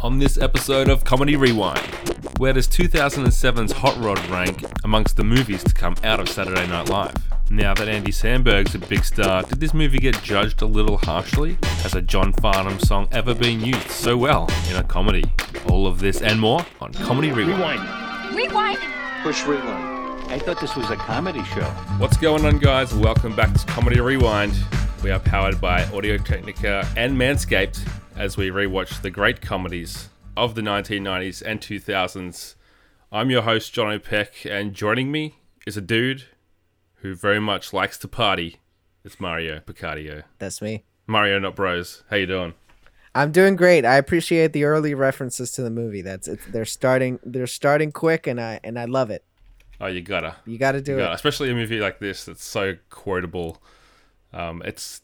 on this episode of Comedy Rewind. Where does 2007's Hot Rod rank amongst the movies to come out of Saturday Night Live? Now that Andy Samberg's a big star, did this movie get judged a little harshly? Has a John Farnham song ever been used so well in a comedy? All of this and more on Comedy Rewind. Rewind. Rewind. Push rewind. I thought this was a comedy show. What's going on, guys? Welcome back to Comedy Rewind. We are powered by Audio Technica and Manscaped as we rewatch the great comedies of the 1990s and 2000s. I'm your host, John O'Peck, and joining me is a dude who very much likes to party. It's Mario Picardio. That's me. Mario, not bros. How you doing? I'm doing great. I appreciate the early references to the movie. That's it's, they're starting they're starting quick and I and I love it. Oh, you gotta. You got to do You gotta. it. Especially a movie like this that's so quotable. Um, it's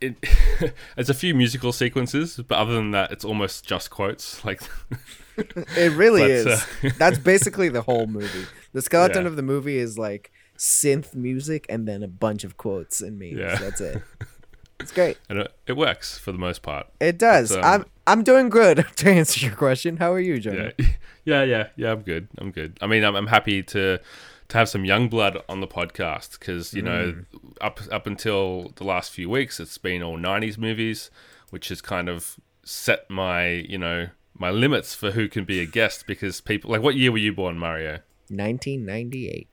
it. There's a few musical sequences, but other than that, it's almost just quotes. Like, It really But, is. uh, That's basically the whole movie. The skeleton Yeah. of the movie is like synth music and then a bunch of quotes and memes. Yeah. That's it. It's great. and it, it works for the most part. It does. Um, I'm I'm doing good to answer your question. How are you, Johnny? Yeah, yeah, yeah, yeah. I'm good. I'm good. I mean, I'm, I'm happy to to have some young blood on the podcast because you know, Mm. up up until the last few weeks, it's been all '90s movies, which has kind of set my you know my limits for who can be a guest because people like what year were you born, Mario? 1998.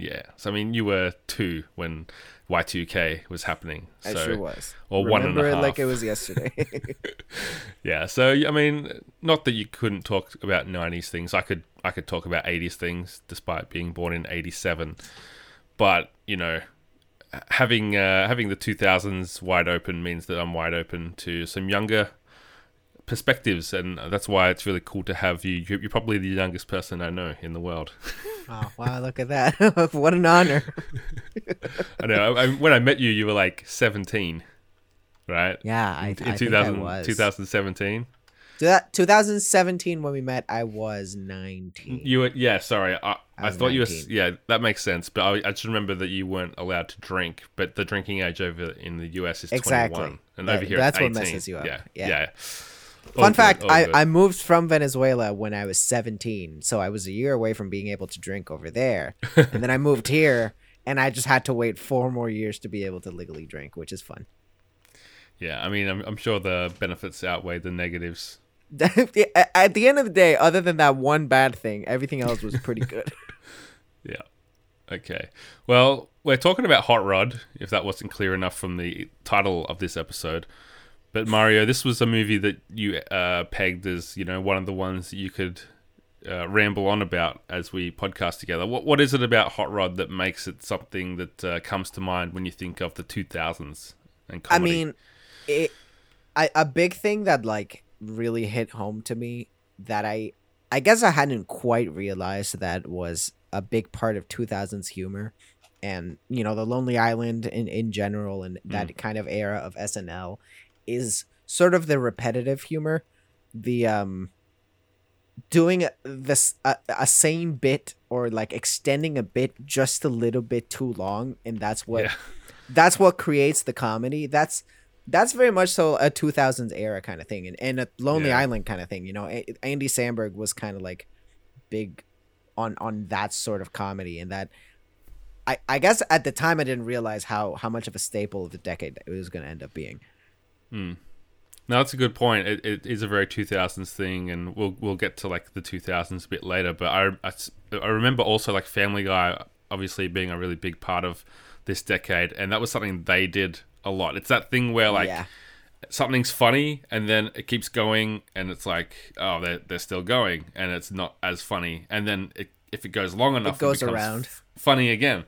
Yeah, so I mean, you were two when Y2K was happening. I sure was. Or one and Remember a it like it was yesterday. Yeah, so I mean, not that you couldn't talk about '90s things. I could, I could talk about '80s things, despite being born in '87. But you know, having uh, having the 2000s wide open means that I'm wide open to some younger perspectives, and that's why it's really cool to have you. You're probably the youngest person I know in the world. oh, wow, look at that. what an honor. I know. I, I, when I met you, you were like 17, right? Yeah, I, in I think I was. 2017. That 2017 when we met, I was 19. You were, yeah, sorry. I, I thought you were, yeah, that makes sense. But I, I just remember that you weren't allowed to drink. But the drinking age over in the US is Exactly. 21. And That- over here that's what 18. messes you up. Yeah. Yeah. Yeah. Fun good, fact: all I. I moved from Venezuela when I was 17, so I was a year away from being able to drink over there, and then I moved here, and I just had to wait four more years to be able to legally drink, which is fun. yeah, I mean, I'm, I'm sure the benefits outweigh the negatives. At the end of the day, other than that one bad thing, everything else was pretty good. Yeah. Okay. Well, we're talking about Hot Rod, if that wasn't clear enough from the title of this episode. But Mario, this was a movie that you uh, pegged as, you know, one of the ones that you could uh, ramble on about as we podcast together. What What is it about Hot Rod that makes it something that uh, comes to mind when you think of the 2000s and I mean, it. I a big thing that like really hit home to me that I I guess I hadn't quite realized that was a big part of 2000s humor and you know the Lonely Island in in general and that kind of era of SNL is sort of the repetitive humor, the um doing this a, a same bit or like extending a bit just a little bit too long and that's what Yeah. that's what creates the comedy that's that's very much so a 2000s era kind of thing and, and a lonely Yeah. island kind of thing you know A- andy samberg was kind of like big on on that sort of comedy and that i i guess at the time i didn't realize how how much of a staple of the decade it was going to end up being Hmm. No, that's a good point. It, it is a very 2000s thing, and we'll we'll get to like the 2000s a bit later. But I I remember also like Family Guy, obviously being a really big part of this decade, and that was something they did a lot. It's that thing where like yeah something's funny, and then it keeps going, and it's like oh they're they're still going, and it's not as funny, and then it, if it goes long enough, it goes becomes around. f- funny again.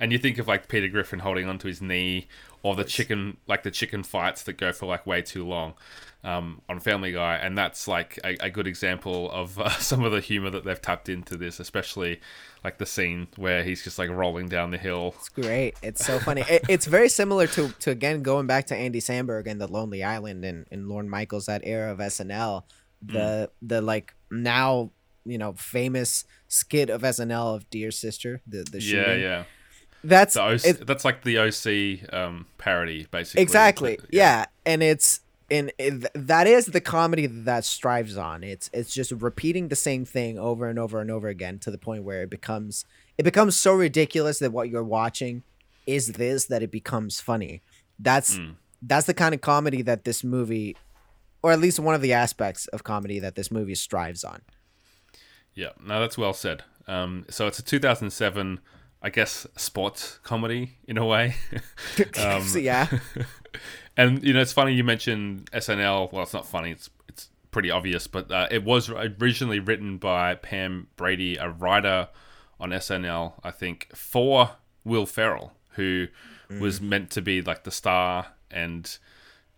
And you think of like Peter Griffin holding onto his knee, or the chicken, like the chicken fights that go for like way too long um, on Family Guy, and that's like a, a good example of uh, some of the humor that they've tapped into this, especially like the scene where he's just like rolling down the hill. It's great. It's so funny. It, it's very similar to to again going back to Andy Samberg and the Lonely Island and, and Lorne Michaels that era of SNL. The the like now you know famous skit of SNL of Dear Sister the the shooting. Yeah, yeah. That's OC, it- that's like the OC um, parody, basically. exactly But, yeah. and it's and it, that is the comedy that strives on. It's it's just repeating the same thing over and over and over again to the point where it becomes it becomes so ridiculous that what you're watching is this that it becomes funny. That's Mm. that's the kind of comedy that this movie or at least one of the aspects of comedy that this movie strives on. Yeah, no, that's well said. Um, so it's a 2007, I guess, sports comedy in a way. Um, yeah. and you know, it's funny you mentioned SNL. Well, it's not funny. It's it's pretty obvious, but uh, it was originally written by Pam Brady, a writer on SNL, I think, for Will Ferrell, who was meant to be like the star, and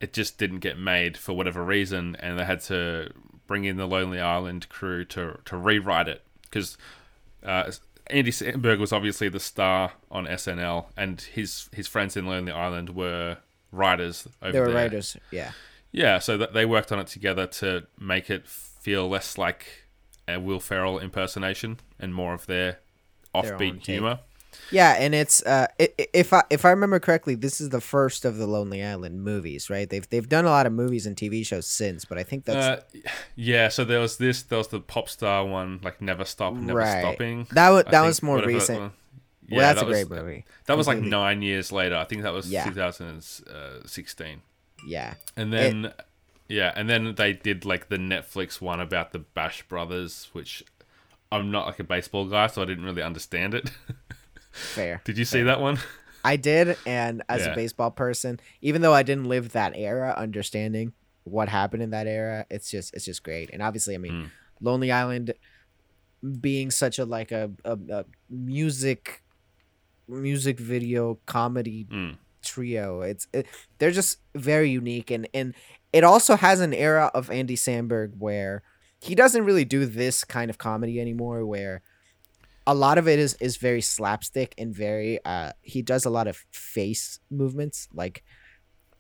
it just didn't get made for whatever reason, and they had to bring in the Lonely Island crew to to rewrite it because. Uh, Andy Samberg was obviously the star on SNL, and his his friends in Lonely Island were writers over They were there. writers. Yeah. Yeah, so that they worked on it together to make it feel less like a Will Ferrell impersonation and more of their offbeat humor. Yeah, and it's uh, if I if I remember correctly, this is the first of the Lonely Island movies, right? They've they've done a lot of movies and TV shows since, but I think that's Uh, yeah, so there was this, there was the pop star one, like Never Stop, Never Right. Stopping. That wa- I that was more that recent. one- well, that's that a was- great movie. That was like nine years later. I think that was Yeah. 2016. Yeah, And then, yeah, and then they did like the Netflix one about the Bash Brothers, which I'm not like a baseball guy, so I didn't really understand it. fair. did you see that one? I did, and as Yeah. a baseball person, even though I didn't live that era, understanding what happened in that era, it's just it's just great. And obviously, I mean, Mm. Lonely Island being such a like a, a, a music music video comedy Mm. trio. It's it, they're just very unique, and and it also has an era of Andy Samberg where he doesn't really do this kind of comedy anymore. Where a lot of it is is very slapstick and very uh he does a lot of face movements like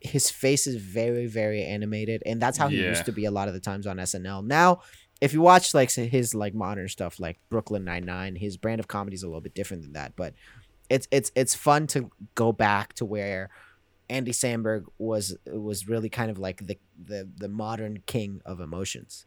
his face is very very animated and that's how he Yeah. used to be a lot of the times on SNL. Now if you watch like his like modern stuff like Brooklyn Nine Nine, his brand of comedy is a little bit different than that. But it's it's it's fun to go back to where Andy Samberg was was really kind of like the the the modern king of emotions.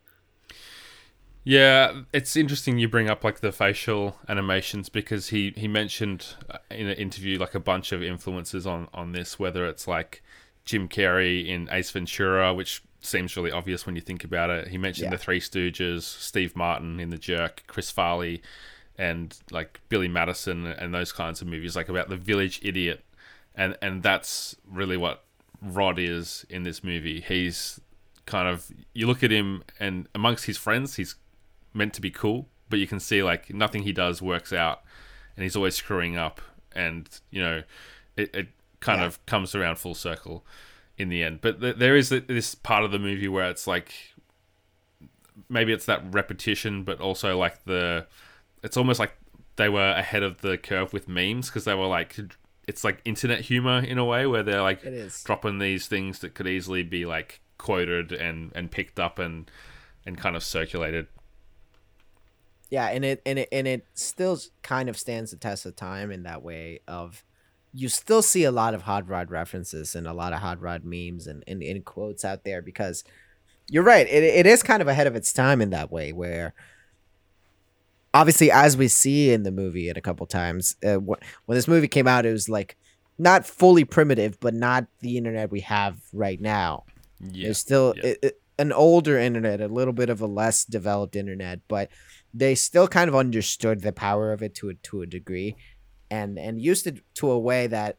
Yeah, it's interesting you bring up like the facial animations because he he mentioned uh, in an interview like a bunch of influences on on this, whether it's like Jim Carrey in Ace Ventura, which seems really obvious when you think about it. He mentioned Yeah. the Three Stooges, Steve Martin in The Jerk, Chris Farley, and like Billy Madison and those kinds of movies, like about the village idiot, and and that's really what Rod is in this movie. He's kind of you look at him and amongst his friends, he's meant to be cool, but you can see like nothing he does works out, and he's always screwing up, and you know, it, it kind Yeah. of comes around full circle in the end. But th- there is this part of the movie where it's like maybe it's that repetition, but also like the it's almost like they were ahead of the curve with memes because they were like it's like internet humor in a way where they're like dropping these things that could easily be like quoted and and picked up and and kind of circulated Yeah, and it and it and it still kind of stands the test of time in that way of you still see a lot of hot rod references and a lot of hot rod memes and, and, and quotes out there because you're right it, it is kind of ahead of its time in that way where obviously as we see in the movie at a couple times uh, wh- when this movie came out it was like not fully primitive but not the internet we have right now yeah there's still yeah. i- i- an older internet, a little bit of a less developed internet, but they still kind of understood the power of it to a to a degree, and and used it to a way that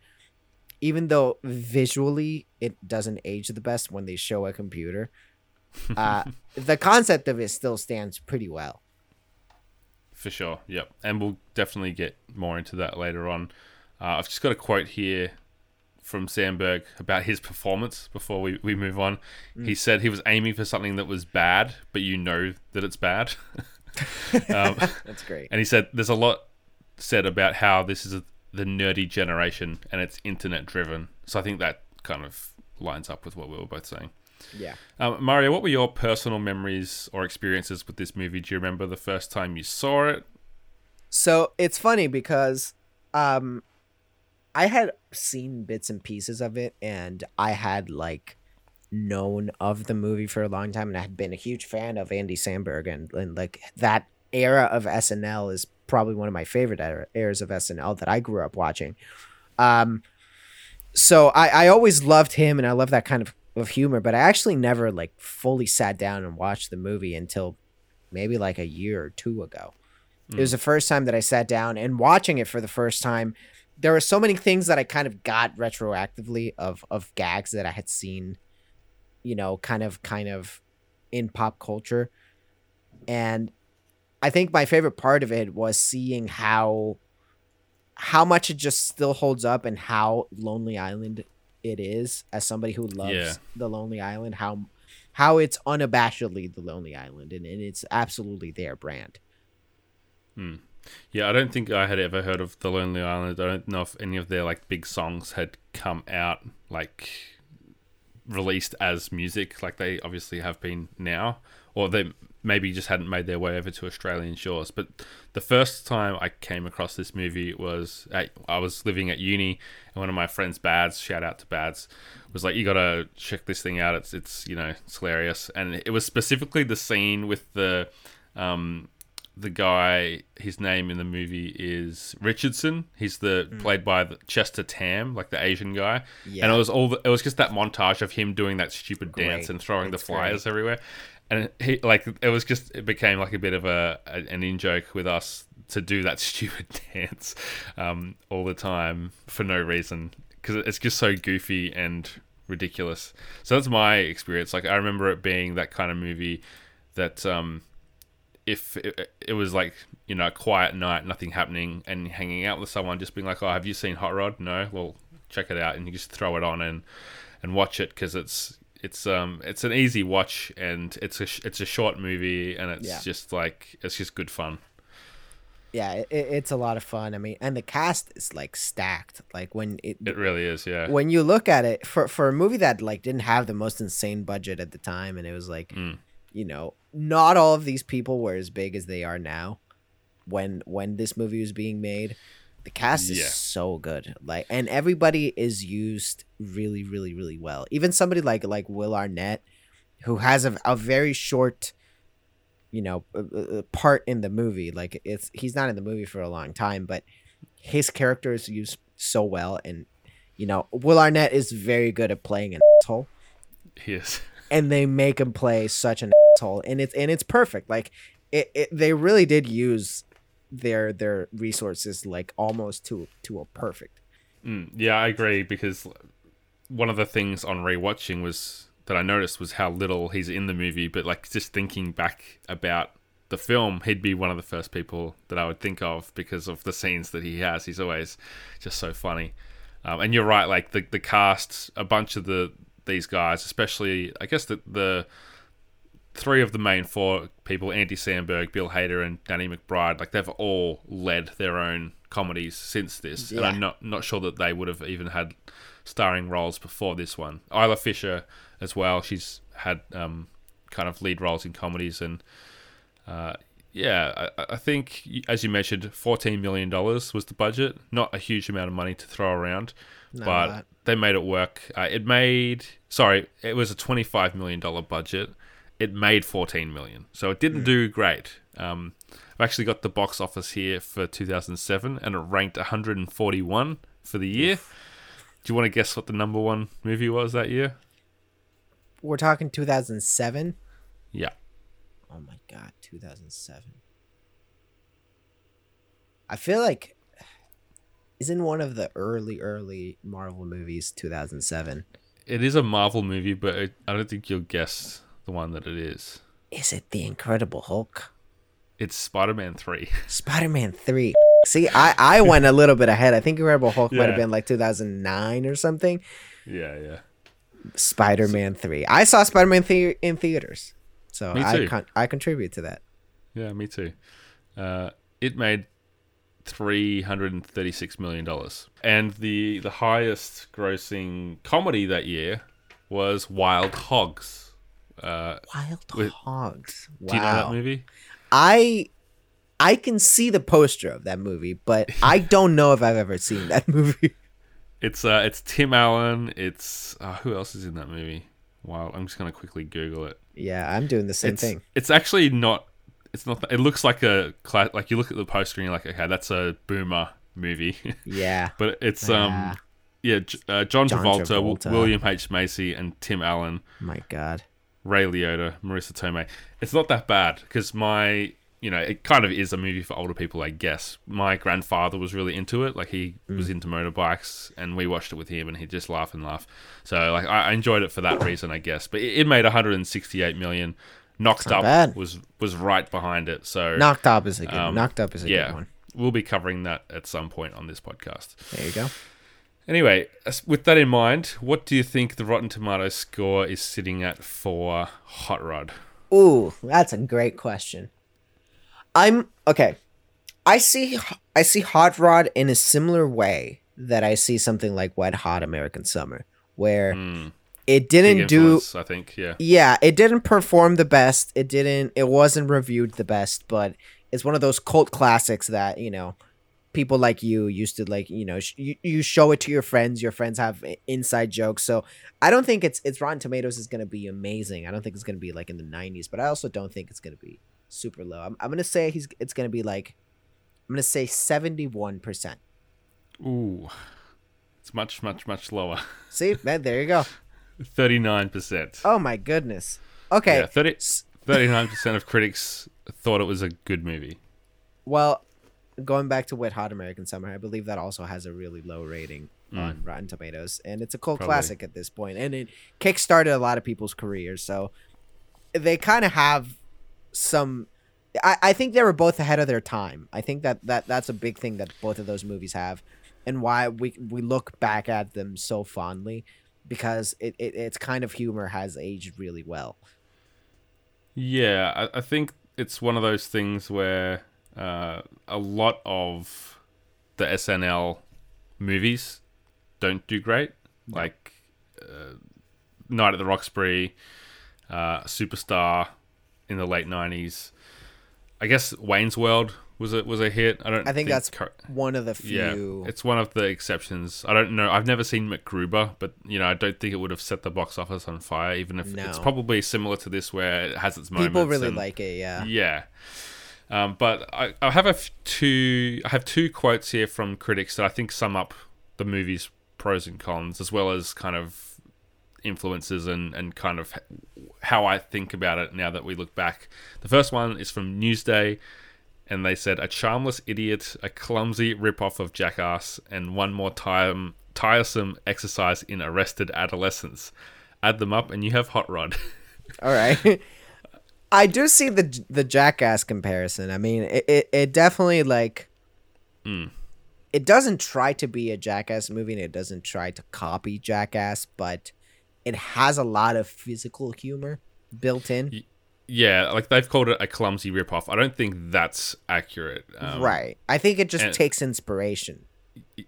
even though visually it doesn't age the best when they show a computer, uh, the concept of it still stands pretty well. For sure, yep. And we'll definitely get more into that later on. Uh, I've just got a quote here from Samberg about his performance before we, we move on. He said he was aiming for something that was bad, but you know that it's bad. um, That's great. and he said there's a lot said about how this is a, the nerdy generation and it's internet driven. So I think that kind of lines up with what we were both saying. Yeah. Um, Mario, what were your personal memories or experiences with this movie? Do you remember the first time you saw it? So it's funny because um I had seen bits and pieces of it and I had like known of the movie for a long time and I had been a huge fan of Andy Samberg and, and like that era of SNL is probably one of my favorite era, eras of SNL that I grew up watching. Um, so I, I always loved him and I love that kind of, of humor, but I actually never like fully sat down and watched the movie until maybe like a year or two ago. It was the first time that I sat down and watching it for the first time. There were so many things that I kind of got retroactively of of gags that I had seen, you know, kind of kind of in pop culture. And I think my favorite part of it was seeing how how much it just still holds up and how Lonely Island it is as somebody who loves Yeah. the Lonely Island, how how it's unabashedly the Lonely Island and, and it's absolutely their brand. Hmm. Yeah, I don't think I had ever heard of the Lonely Island. I don't know if any of their like big songs had come out like released as music, like they obviously have been now, or they maybe just hadn't made their way over to Australian shores. But the first time I came across this movie was at, I was living at uni, and one of my friends, Bads, shout out to Bads, was like, "You gotta check this thing out. It's it's you know it's hilarious." And it was specifically the scene with the um, the guy his name in the movie is Richardson. He's the played by the Chester Tam, like the Asian guy. Yeah. And it was all the, it was just that montage of him doing that stupid dance and throwing the flyers everywhere. And he like it was just it became like a bit of a, a an in joke with us to do that stupid dance um, all the time for no reason because it's just so goofy and ridiculous. So that's my experience. Like I remember it being that kind of movie that um, if it, it was like you know a quiet night, nothing happening, and hanging out with someone, just being like, "Oh, have you seen Hot Rod?" No, well, check it out, and you just throw it on and and watch it because it's it's um it's an easy watch and it's a sh- it's a short movie and it's Yeah. just like it's just good fun. yeah, it, it's a lot of fun. I mean, and the cast is like stacked. Like when it, It really is, yeah. when you look at it for for a movie that like didn't have the most insane budget at the time, and it was like, Mm. You know, not all of these people were as big as they are now. When when this movie was being made, the cast is Yeah. so good. Like, and everybody is used really, really, really well. Even somebody like like Will Arnett, who has a, a very short you know uh, part in the movie like it's he's not in the movie for a long time but his character is used so well and you know will arnett is very good at playing an asshole He is. And they make him play such an asshole and it's and it's perfect like it, it they really did use their their resources like almost to to a perfect Mm, yeah, I agree because one of the things on rewatching was that I noticed was how little he's in the movie, but like just thinking back about the film, he'd be one of the first people that I would think of because of the scenes that he has. He's always just so funny. Um, and you're right, like the the cast, a bunch of the these guys, especially I guess the the three of the main four people, Andy Samberg, Bill Hader, and Danny McBride, like they've all led their own comedies since this, and I'm not not sure that they would have even had starring roles before this one. Isla Fisher as well. She's had um, kind of lead roles in comedies, and uh, yeah, I, I think as you mentioned, fourteen million dollars was the budget. Not a huge amount of money to throw around, Not a but they made it work. Uh, it made sorry, it was a twenty-five million dollar budget. It made fourteen million, so it didn't do great. Um, I've actually got the box office here for 2007, and it ranked 141 for the year. Do you want to guess what the number one movie was that year? we're talking 2007 Yeah, oh my god 2007 i feel like isn't one of the early early marvel movies 2007 it is a Marvel movie, but it, I don't think you'll guess the one that it is. is it the incredible hulk? It's Spider-Man 3. spider-man 3 see i i went a little bit ahead. I think incredible hulk might have been like 2009 or something. Yeah, yeah. spider-man 3 i saw spider-man 3 in theaters so i con- i contribute to that Yeah, me too. Uh, it made three hundred and thirty-six million dollars, and the the highest grossing comedy that year was Wild Hogs. Uh, wild With- hogs wow Do you know that movie? I I can see the poster of that movie, but I don't know if I've ever seen that movie. It's uh, it's Tim Allen. It's uh, who else is in that movie? while. I'm just gonna quickly Google it. Yeah, I'm doing the same it's, thing. It's actually not. It's not. It looks like a like you look at the poster and you're like, okay, that's a boomer movie, Yeah. but it's Yeah. um yeah, uh, John, John Travolta, Travolta. William H Macy, and Tim Allen, My God. Ray Liotta, Marisa Tomei. It's not that bad because my you know it kind of is a movie for older people, I guess. My grandfather was really into it, like he Mm. was into motorbikes, and we watched it with him, and he'd just laugh and laugh. So like I enjoyed it for that reason, I guess. But it, it made 168 million. Knocked Up bad. was was right behind it. So Knocked Up is a good. Um, Knocked Up is a yeah, good one. we'll be covering that at some point on this podcast. There you go. Anyway, with that in mind, what do you think the Rotten Tomatoes score is sitting at for Hot Rod? Ooh, that's a great question. I'm okay. I see I see Hot Rod in a similar way that I see something like Wet Hot American Summer, where Mm, it didn't do I think. Yeah, yeah, it didn't perform the best. It didn't it wasn't reviewed the best, but it's one of those cult classics that, you know, people like you used to like, you know, sh- you, you show it to your friends, your friends have inside jokes. So, I don't think it's it's Rotten Tomatoes is going to be amazing. I don't think it's going to be like in the 90s, but I also don't think it's going to be super low. I'm, I'm going to say he's it's going to be like I'm to say 71%. Ooh, it's much, much, much lower. See? Man, there you go. Thirty-nine percent. Oh my goodness. Okay. Yeah, 30, 39% of critics thought it was a good movie. Well, going back to Wet Hot American Summer, I believe that also has a really low rating Mm. on Rotten Tomatoes, and it's a cult Probably. classic at this point, and it kickstarted a lot of people's careers. So they kind of have some. I, I think they were both ahead of their time. I think that, that that's a big thing that both of those movies have, and why we we look back at them so fondly, because it, it its kind of humor has aged really well. Yeah, I, I think it's one of those things where uh, a lot of the SNL movies don't do great. Like uh, Night at the Roxbury, uh, Superstar in the late '90s. I guess Wayne's World was a was a hit. I don't. I think that's cur- one of the few. yeah, it's one of the exceptions. I don't know. I've never seen MacGruber, but you know, I don't think it would have set the box office on fire. Even if it's probably similar to this, where it has its moments. People really and- like it. Yeah. yeah. Um, but I, I have a f- two. I have two quotes here from critics that I think sum up the movie's pros and cons, as well as kind of influences and, and kind of how I think about it now that we look back. The first one is from Newsday, and they said a charmless idiot, a clumsy rip-off of Jackass, and one more time tiresome exercise in arrested adolescence. Add them up, and you have Hot Rod. All right. I do see the the Jackass comparison. I mean, it it, it definitely like Mm. it doesn't try to be a Jackass movie and it doesn't try to copy Jackass, but it has a lot of physical humor built in. Yeah, like they've called it a clumsy ripoff. I don't think that's accurate. Um, right. I think it just takes inspiration.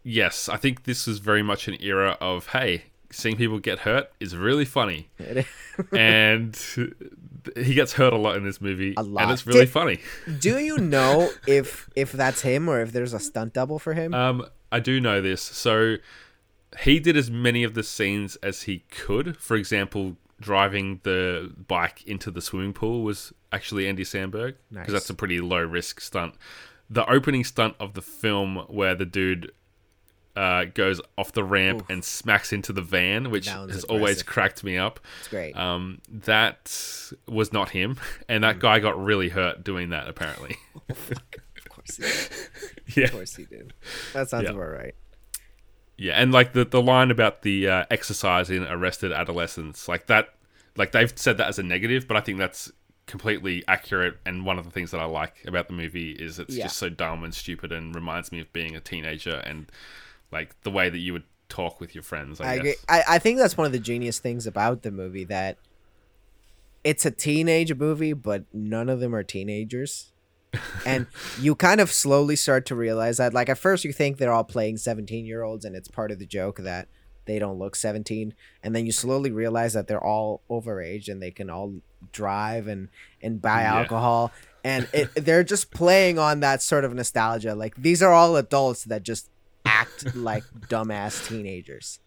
Yes, I think this is very much an era of hey, seeing people get hurt is really funny, and he gets hurt a lot in this movie, A lot. and it's really funny. do you know if if that's him or if there's a stunt double for him? Um, I do know this. So he did as many of the scenes as he could. For example, driving the bike into the swimming pool was actually Andy Samberg because Nice. that's a pretty low risk stunt. The opening stunt of the film where the dude uh, goes off the ramp and smacks into the van, which has always cracked me up. it's great. Um, that was not him, and that guy got really hurt doing that. Apparently, of course he did. yeah. Of course he did. That sounds Yeah. about right. Yeah, and like the the line about the uh, exercise in arrested adolescents, like that, like they've said that as a negative, but I think that's completely accurate. And one of the things that I like about the movie is it's Yeah. just so dumb and stupid, and reminds me of being a teenager and like the way that you would talk with your friends. I, I. I, I think that's one of the genius things about the movie that it's a teenage movie, but none of them are teenagers. And you kind of slowly start to realize that. Like at first, you think they're all playing seventeen-year-olds, and it's part of the joke that they don't look seventeen. And then you slowly realize that they're all overage and they can all drive and and buy Yeah. alcohol. And it, they're just playing on that sort of nostalgia. Like these are all adults that just act like dumbass teenagers.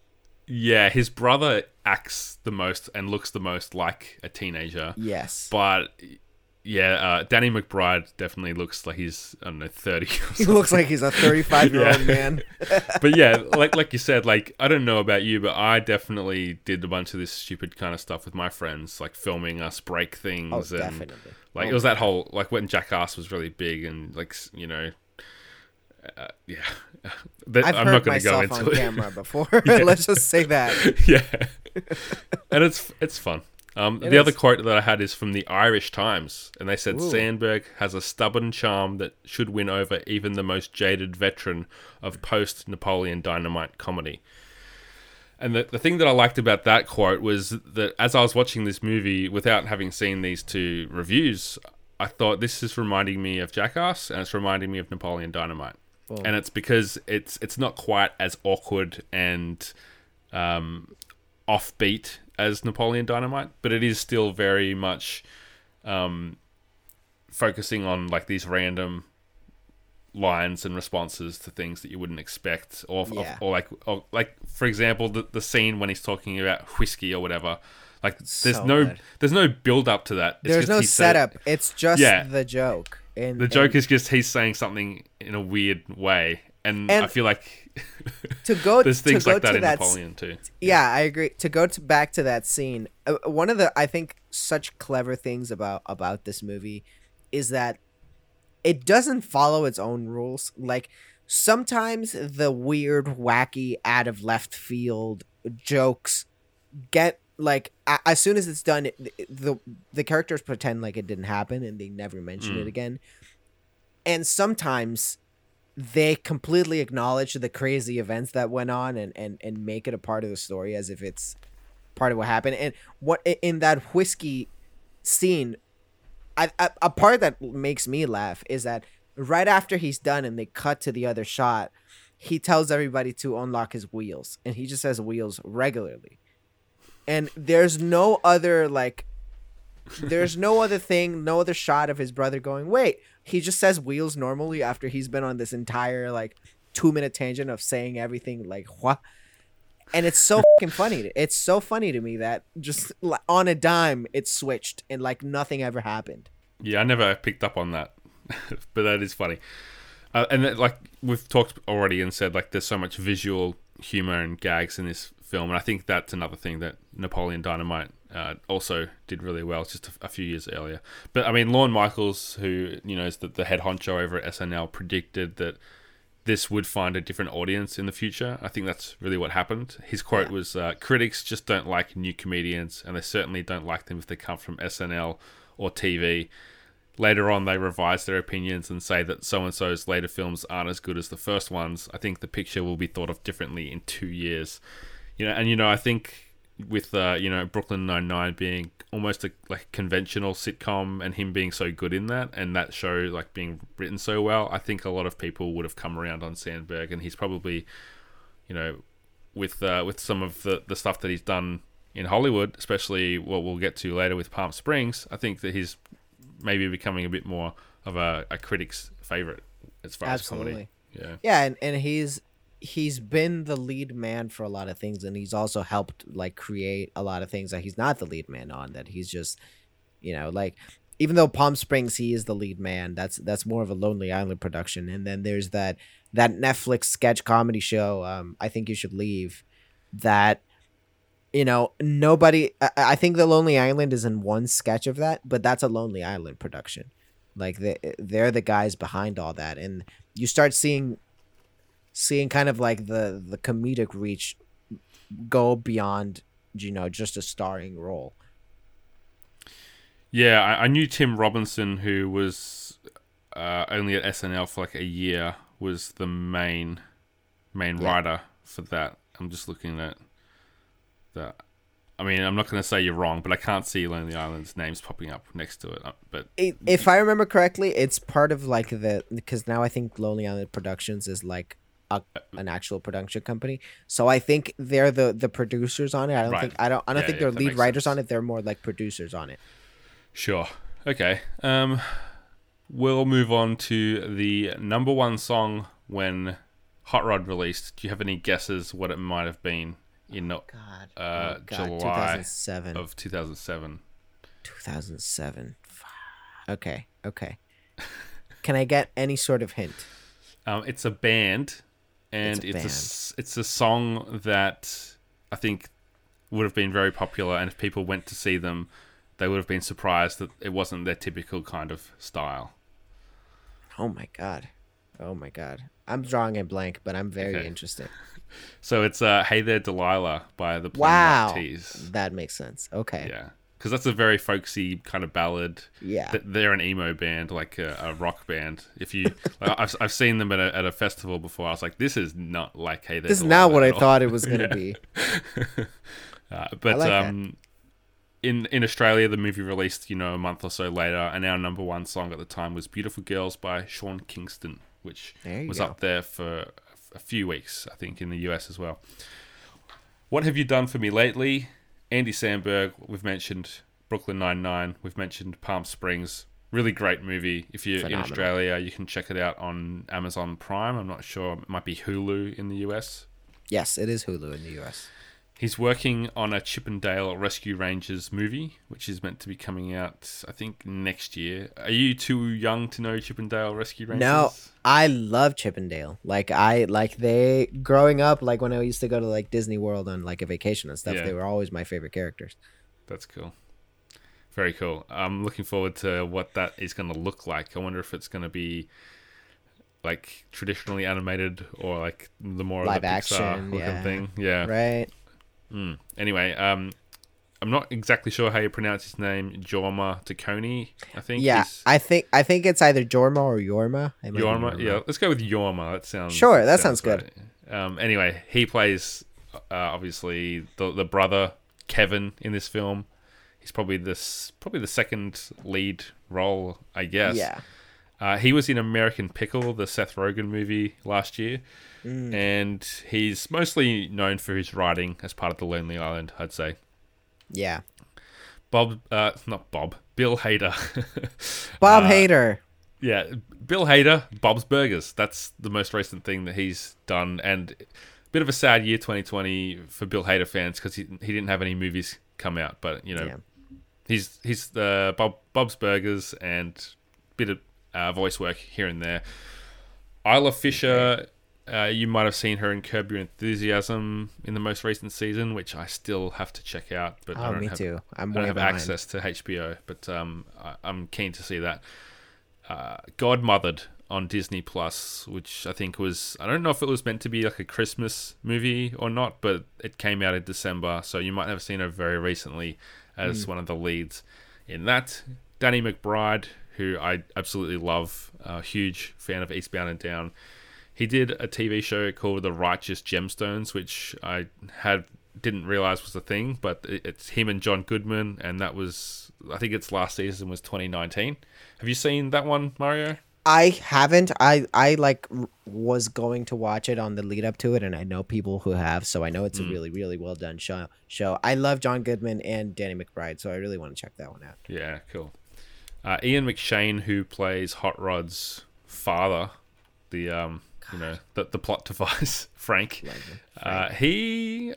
Yeah, his brother acts the most and looks the most like a teenager. Yes. But yeah, uh, Danny McBride definitely looks like he's I don't know thirty. He looks like he's a 35 year old Yeah. man. but yeah, like like you said, like I don't know about you, but I definitely did a bunch of this stupid kind of stuff with my friends, like filming us break things Oh, and definitely. like Oh, it was that whole like when Jackass was really big and like you know, uh, yeah. That- I've I'm heard not going to go myself into on it. camera before. Let's just say that. yeah, and it's it's fun. Um, the other quote that I had is from the Irish Times, and they said Ooh. Samberg has a stubborn charm that should win over even the most jaded veteran of post Napoleon Dynamite comedy. And the, the thing that I liked about that quote was that as I was watching this movie, without having seen these two reviews, I thought this is reminding me of Jackass and it's reminding me of Napoleon Dynamite. And it's because it's it's not quite as awkward and um, offbeat as Napoleon Dynamite, but it is still very much um, focusing on like these random lines and responses to things that you wouldn't expect, or Yeah. or, like or like for example the the scene when he's talking about whiskey or whatever. Like there's So no good. there's no build up to that. It's There's no he said- setup. It's just Yeah. the joke. And the joke and is just he's saying something in a weird way, and, And I feel like to go there's to things go like that to in that Napoleon too. Yeah, I agree. To go to back to that scene, uh, one of the I think such clever things about about this movie is that it doesn't follow its own rules. Like sometimes the weird, wacky, out of left field jokes get like a- as soon as it's done, it, the the characters pretend like it didn't happen and they never mention it Mm. again. And sometimes they completely acknowledge the crazy events that went on and, and, and make it a part of the story as if it's part of what happened. And what in that whiskey scene, I, I, a part that makes me laugh is that right after he's done and they cut to the other shot, he tells everybody to unlock his wheels, and he just says wheels regularly. And there's no other like there's no other thing, no other shot of his brother going, wait, he just says wheels normally after he's been on this entire like two minute tangent of saying everything like what? And it's so fucking funny. It's so funny to me that just like, on a dime it switched and like nothing ever happened. Yeah, I never picked up on that, but that is funny. Uh, and like we've talked already and said, like there's so much visual humor and gags in this film, and I think that's another thing that Napoleon Dynamite uh, also did really well, just a, a few years earlier. But I mean, Lorne Michaels, who you know is the, the head honcho over at SNL, predicted that this would find a different audience in the future. I think that's really what happened. His quote Yeah. was, uh, "Critics just don't like new comedians, and they certainly don't like them if they come from SNL or TV." Later on, they revise their opinions and say that so and so's later films aren't as good as the first ones. I think the picture will be thought of differently in two years. You know, and you know, I think with uh, you know Brooklyn Nine Nine being almost a like conventional sitcom and him being so good in that, and that show like being written so well, I think a lot of people would have come around on Samberg, and he's probably, you know, with uh, with some of the the stuff that he's done in Hollywood, especially what we'll get to later with Palm Springs. I think that he's maybe becoming a bit more of a, a critic's favorite as far as comedy. Yeah. Yeah, and, and he's he's been the lead man for a lot of things and he's also helped like create a lot of things that he's not the lead man on that he's just you know like even though Palm Springs he is the lead man that's that's more of a Lonely Island production. And then there's that that Netflix sketch comedy show um I think you should leave that you know nobody I, I think the Lonely Island is in one sketch of that but that's a Lonely Island production. Like they they're the guys behind all that and you start seeing seeing kind of like the the comedic reach go beyond you know just a starring role Yeah, I, I knew Tim Robinson, who was uh, only at SNL for like a year, was the main main Yeah. writer for that. I'm just looking at that. I mean, I'm not going to say you're wrong, but I can't see Lonely Island's names popping up next to it. Uh, But if i remember correctly it's part of like the because now i think lonely island productions is like a, an actual production company so i think they're the the producers on it i don't Right. think i don't i don't Yeah, think they're lead writers on it they're more like producers on it Sure. Okay. Um, we'll move on to the number one song when Hot Rod released. Do you have any guesses what it might have been in uh, God. uh, oh, God. July 2007. of 2007. 2007. Okay. Okay. Can I get any sort of hint? Um, it's a band, It's and a it's a, band. s- it's a song that I think would have been very popular, and if people went to see them, they would have been surprised that it wasn't their typical kind of style. Oh my god. Oh my god. I'm drawing a blank, but I'm very Okay. interested. So it's uh, "Hey There, Delilah" by the Plain Wow. Tees. That makes sense. Okay. Yeah, because that's a very folksy kind of ballad. Yeah. They're an emo band, like a, a rock band. If you, like, I've, I've seen them at a, at a festival before. I was like, this is not like Hey This is not what I all. thought it was going to Yeah. be. Uh, but like that. um, in in Australia, the movie released you know a month or so later, and our number one song at the time was "Beautiful Girls" by Sean Kingston, which was go. up there for a few weeks, I think, in the US as well. What have you done for me lately? Andy Samberg, we've mentioned Brooklyn Nine Nine, we've mentioned Palm Springs. Really great movie. If you're Phenomenal. in Australia, you can check it out on Amazon Prime. I'm not sure. It might be Hulu in the US. Yes, it is Hulu in the US. He's working on a Chip 'n Dale Rescue Rangers movie, which is meant to be coming out, I think, next year. Are you too young to know Chip 'n Dale Rescue Rangers? No, I love Chip 'n Dale. Like I like they growing up like when I used to go to like Disney World on like a vacation and stuff, Yeah. they were always my favorite characters. That's cool. Very cool. I'm looking forward to what that is going to look like. I wonder if it's going to be like traditionally animated or like the more Live of the Pixar action, looking yeah. thing. Yeah. Right? Mm. Anyway, um, I'm not exactly sure how you pronounce his name. Jorma Taccone, I think. Yeah, I think I think it's either Jorma or Yorma. Yorma, yeah. Let's go with Yorma. That sounds Sure, that sounds good. right. Um, anyway, he plays uh, obviously the the brother Kevin in this film. He's probably this probably the second lead role, I guess. Yeah. Uh, he was in American Pickle, the Seth Rogen movie last year, Mm. and he's mostly known for his writing as part of the Lonely Island. I'd say. Yeah. Bob, uh, not Bob, Bill Hader. Bob Uh, Hader. Yeah, Bill Hader, Bob's Burgers. That's the most recent thing that he's done, and a bit of a sad year 2020 for Bill Hader fans because he he didn't have any movies come out. But you know, Yeah. he's he's the Bob Bob's Burgers and bit of uh, voice work here and there. Isla Fisher, uh, you might have seen her in Curb Your Enthusiasm in the most recent season, which I still have to check out. But I Oh, don't me have, too. I'm I don't have behind. access to HBO, but um, I, I'm keen to see that. Uh, Godmothered on Disney Plus, which I think was I don't know if it was meant to be like a Christmas movie or not, but it came out in December, so you might have seen her very recently as one of the leads in that. Danny McBride, who I absolutely love, a huge fan of Eastbound and Down. He did a TV show called The Righteous Gemstones, which I had didn't realize was a thing, but it's him and John Goodman, and that was I think its last season was 2019. Have you seen that one, Mario? I haven't. I I like was going to watch it on the lead up to it, and I know people who have, so I know Mm. it's a really really well done show. Show. I love John Goodman and Danny McBride, so I really want to check that one out. Yeah, cool. Uh, Ian McShane, who plays Hot Rod's father, the um, you know, the, the plot device, Frank. Uh, he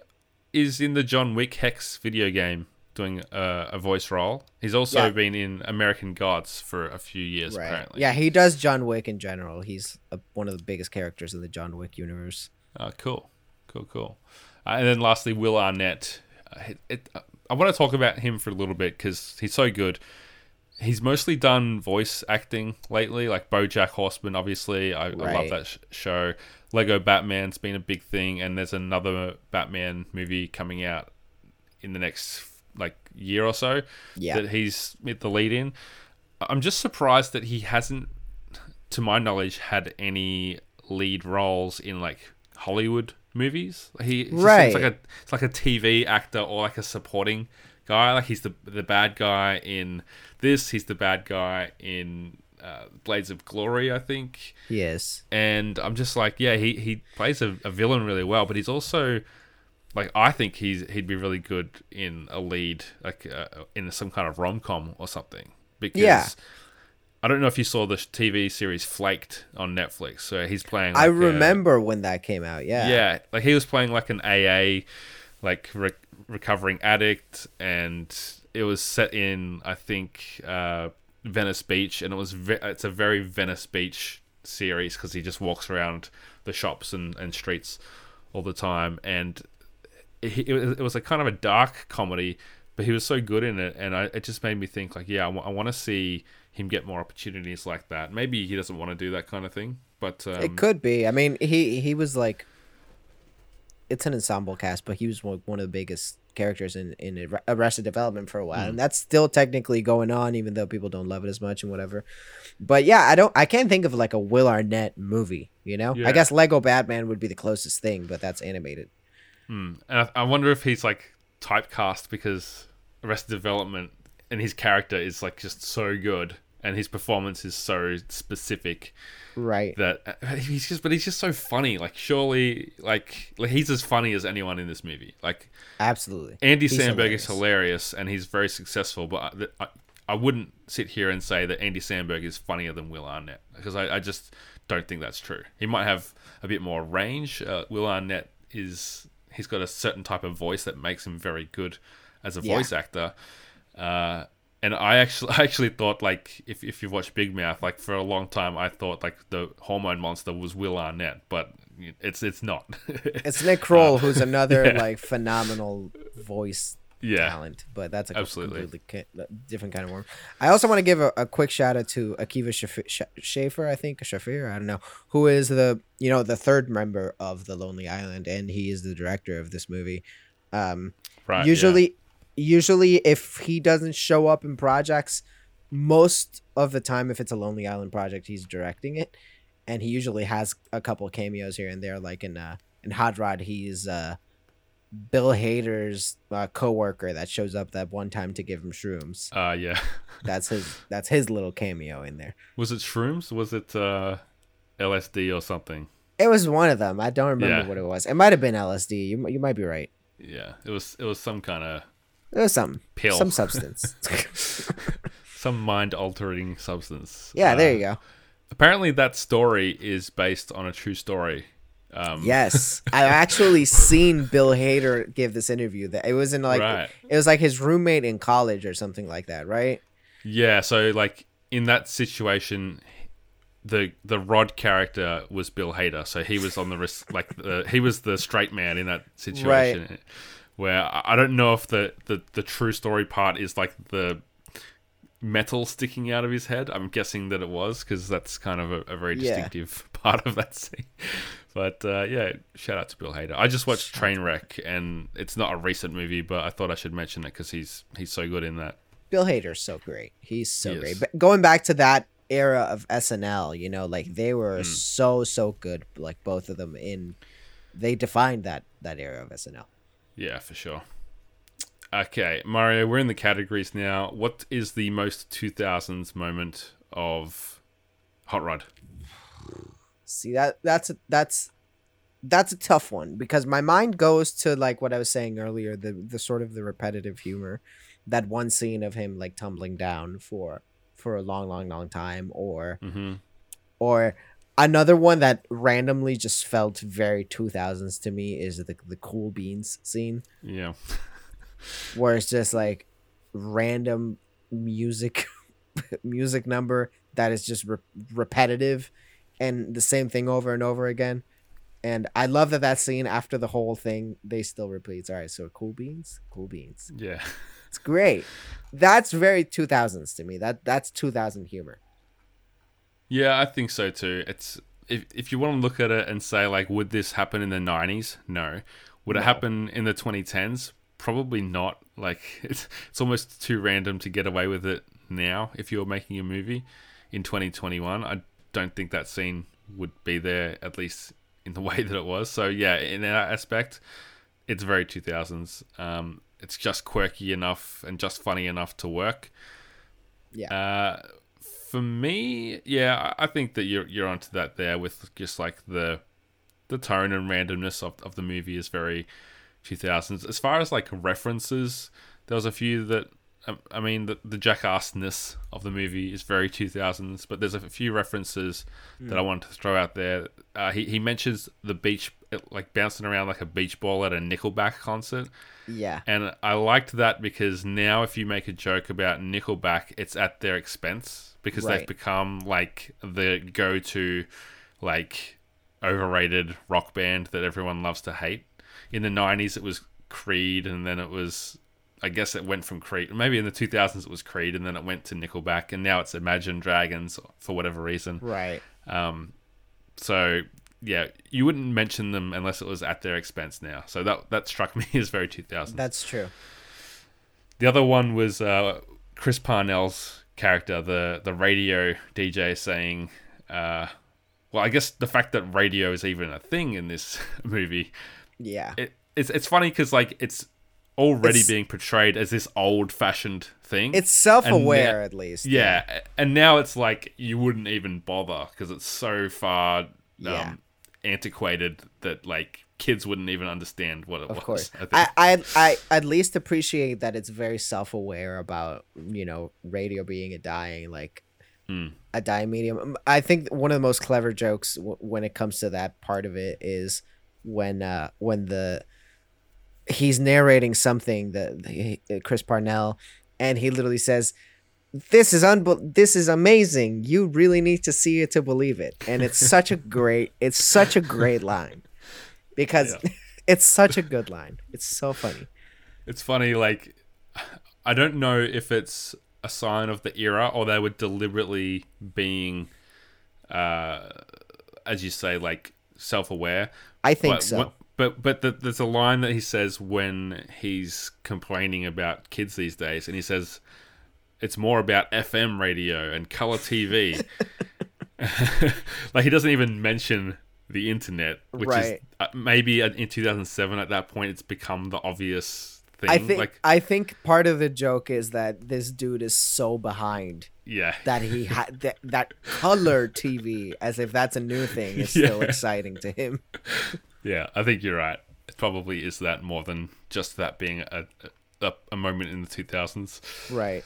is in the John Wick Hex video game doing a, a voice role. He's also Yeah. been in American Gods for a few years, Right. apparently. Yeah, he does John Wick in general. He's a, one of the biggest characters in the John Wick universe. Oh, cool, cool, cool. Uh, and then lastly, Will Arnett. Uh, it, it, I want to talk about him for a little bit because he's so good. He's mostly done voice acting lately, like BoJack Horseman. Obviously, I, I love that sh- show. Lego Batman's been a big thing, and there's another Batman movie coming out in the next like year or so Yeah. that he's the lead in. I'm just surprised that he hasn't, to my knowledge, had any lead roles in like Hollywood movies. He Right. seems like a it's like a TV actor or like a supporting guy. Like he's the the bad guy in this. He's the bad guy in uh, Blades of Glory, I think. Yes. And I'm just like, yeah, he he plays a, a villain really well, but he's also like I think he's he'd be really good in a lead, like uh, in some kind of rom com or something. Because Yeah. I don't know if you saw the TV series Flaked on Netflix. So he's playing. I like a- remember when that came out. Yeah. yeah, like he was playing like an AA, like re- recovering addict, and it was set in I think uh, Venice Beach, and it was ve- it's a very Venice Beach series because he just walks around the shops and, and streets all the time, and it, it, was- a kind of a dark comedy, but he was so good in it, and I, it just made me think like, yeah, I want to see him get more opportunities like that. Maybe he doesn't want to do that kind of thing, but um, it could be. I mean, he he was like, it's an ensemble cast, but he was one of the biggest characters in in Arrested Development for a while, and mm. that's still technically going on, even though people don't love it as much and whatever. But yeah, I don't. I can't think of like a Will Arnett movie. You know, Yeah. I guess Lego Batman would be the closest thing, but that's animated. Hmm. And I, I wonder if he's like typecast because Arrested Development and his character is like just so good, and his performance is so specific Right. that uh, he's just. But he's just so funny. Like surely, like, like he's as funny as anyone in this movie. Like Absolutely. Andy He's Samberg hilarious. is hilarious, and he's very successful. But I, I, I wouldn't sit here and say that Andy Samberg is funnier than Will Arnett because I, I just don't think that's true. He might have a bit more range. Uh, Will Arnett is he's got a certain type of voice that makes him very good as a Yeah. voice actor. Uh, and I actually, I actually thought like if if you watch Big Mouth, like for a long time, I thought like the hormone monster was Will Arnett, but it's it's not. It's Nick Kroll, who's another yeah. like phenomenal voice yeah, talent, but that's a Absolutely. completely different kind of worm. I also want to give a, a quick shout out to Akiva Schaffer, I think Shafir, I don't know, who is the you know the third member of the Lonely Island, and he is the director of this movie. Um, right. yeah. Usually, if he doesn't show up in projects, most of the time, if it's a Lonely Island project, he's directing it, and he usually has a couple cameos here and there, like in uh in Hot Rod, he's uh Bill Hader's uh, coworker that shows up that one time to give him shrooms. Uh, yeah. That's his. That's his little cameo in there. Was it shrooms? Was it uh, LSD or something? It was one of them. I don't remember Yeah. what it was. It might have been LSD. You you might be right. Yeah, it was. It was some kind of Was something. Pill. Some substance. some mind altering substance. yeah, there Uh, you go. Apparently, that story is based on a true story. Um, Yes, I've actually seen Bill Hader give this interview. That it was in like Right. it was like his roommate in college or something like that, right? Yeah. So, like in that situation, the the Rod character was Bill Hader. So he was on the risk. Like the, he was the straight man in that situation. Where I don't know if the, the the true story part is like the metal sticking out of his head. I'm guessing that it was because that's kind of a, a very Yeah. distinctive part of that scene. But uh, yeah, shout out to Bill Hader. I just watched Trainwreck, and it's not a recent movie, but I thought I should mention it because he's he's so good in that. Bill Hader's so great. He's so He great. But going back to that era of SNL, you know, like they were so so good. Like both of them in, they defined that that era of SNL. Yeah, for sure. Okay, Mario, we're in the categories now. What is the most 2000s moment of Hot Rod? See that that's a, that's that's a tough one because my mind goes to like what I was saying earlier, the the sort of the repetitive humor, that one scene of him like tumbling down for for a long long long time, or hmm or another one that randomly just felt very 2000s to me is the the cool beans scene. Yeah. where it's just like random music music number that is just re- repetitive and the same thing over and over again. And i love that that scene after the whole thing they still repeats all right so cool beans? Cool beans. Yeah. it's great. That's very 2000s to me. That that's 2000 humor Yeah, I think so too. It's if if you want to look at it and say like, would this happen in the '90s? No. Would it happen in the 2010s? Probably not. Like it's it's almost too random to get away with it now. If you're making a movie in 2021, I don't think that scene would be there at least in the way that it was. So yeah, in that aspect, it's very 2000s. Um, it's just quirky enough and just funny enough to work. yeah Uh, for me, yeah, I think that you're you're onto that there with just like the the tone and randomness of, of the movie is very 2000s. As far as like references, there was a few that um, I mean the the jackassness of the movie is very 2000s, but there's a few references that I wanted to throw out there. Uh, he he mentions the beach like bouncing around like a beach ball at a Nickelback concert. Yeah. And I liked that because now if you make a joke about Nickelback, it's at their expense because Right. they've become like the go-to like overrated rock band that everyone loves to hate. In the 90s it was Creed and then it was I guess it went from Creed. Maybe in the 2000s it was Creed and then it went to Nickelback and now it's Imagine Dragons for whatever reason. Right. Um, so yeah, you wouldn't mention them unless it was at their expense now. So that that struck me as very 2000s. That's true. The other one was uh, Chris Parnell's character, the the radio DJ, saying, uh, "Well, I guess the fact that radio is even a thing in this movie, Yeah. it, it's it's funny because like it's already It's- being portrayed as this old fashioned thing. it's self-aware at least. yeah, and now it's like you wouldn't even bother because it's so far um, Yeah. antiquated that like kids wouldn't even understand what it Of was. course. I think. I, I I at least appreciate that it's very self-aware about, you know, radio being a dying like Hmm. a dying medium. Um, I think one of the most clever jokes w- when it comes to that part of it is when uh when the he's narrating something that Chris Parnell and he literally says this is unbe- this is amazing. You really need to see it to believe it. And it's such a great it's such a great line. Because Yeah. it's such a good line. It's so funny. It's funny, like I don't know if it's a sign of the era or they were deliberately being, uh, as you say, like self-aware. I think but, so. what- but but the, there's a line that he says when he's complaining about kids these days, and he says it's more about FM radio and color TV. like he doesn't even mention the internet, which is Right. uh, maybe in 2007 at that point it's become the obvious thing. I think like I think part of the joke is that this dude is so behind yeah, that he had that, that color TV as if that's a new thing is still exciting to him. yeah. I think you're right. It probably is that more than just that being a a, a moment in the 2000s. Right.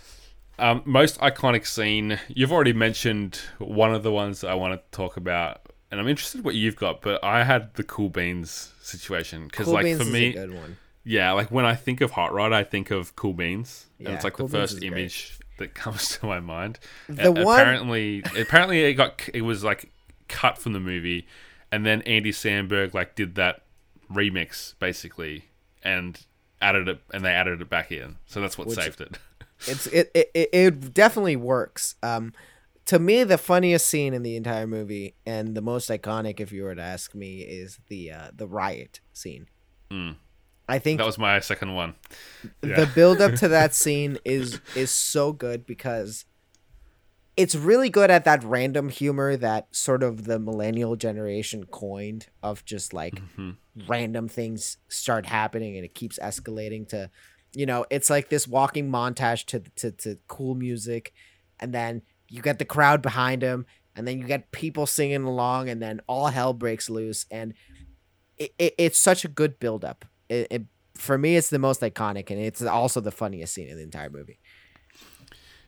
Um, most iconic scene. You've already mentioned one of the ones that I want to talk about, and I'm interested what you've got. But I had the Cool Beans situation because, Cool like, Beans for is me, a good one. yeah, like when I think of Hot Rod, I think of Cool Beans, and it's like Cool the first is great. image that comes to my mind. The A- one- apparently, apparently it got it was like cut from the movie, and then Andy Samberg like did that remix basically and added it, and they added it back in. So that's what Which- saved it. It's it, it it it definitely works. Um to me the funniest scene in the entire movie and the most iconic if you were to ask me is the uh the riot scene. Mm. I think That was my second one. Yeah. the build up to that scene is is so good because it's really good at that random humor that sort of the millennial generation coined of just like Mhm. random things start happening and it keeps escalating to you know it's like this walking montage to to, to cool music and then you get the crowd behind him and then you get people singing along and then all hell breaks loose and it, it, it's such a good build up it, it for me it's the most iconic and it's also the funniest scene in the entire movie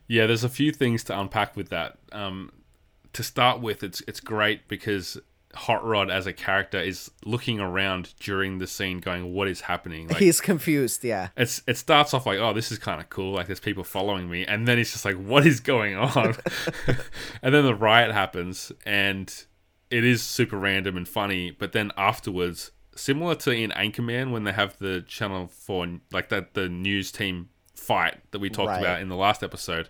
Yeah, there's a few things to unpack with that. Um, to start with, it's it's great because Hot Rod as a character is looking around during the scene, going, "What is happening?" Like, he's confused yeah it's it starts off like, "Oh, this is kind of cool. Like, there's people following me," and then he's just like, "What is going on?" and then the riot happens, and it is super random and funny. But then afterwards, similar to in Anchorman when they have the Channel Four, like that the news team fight that we talked Right. about in the last episode.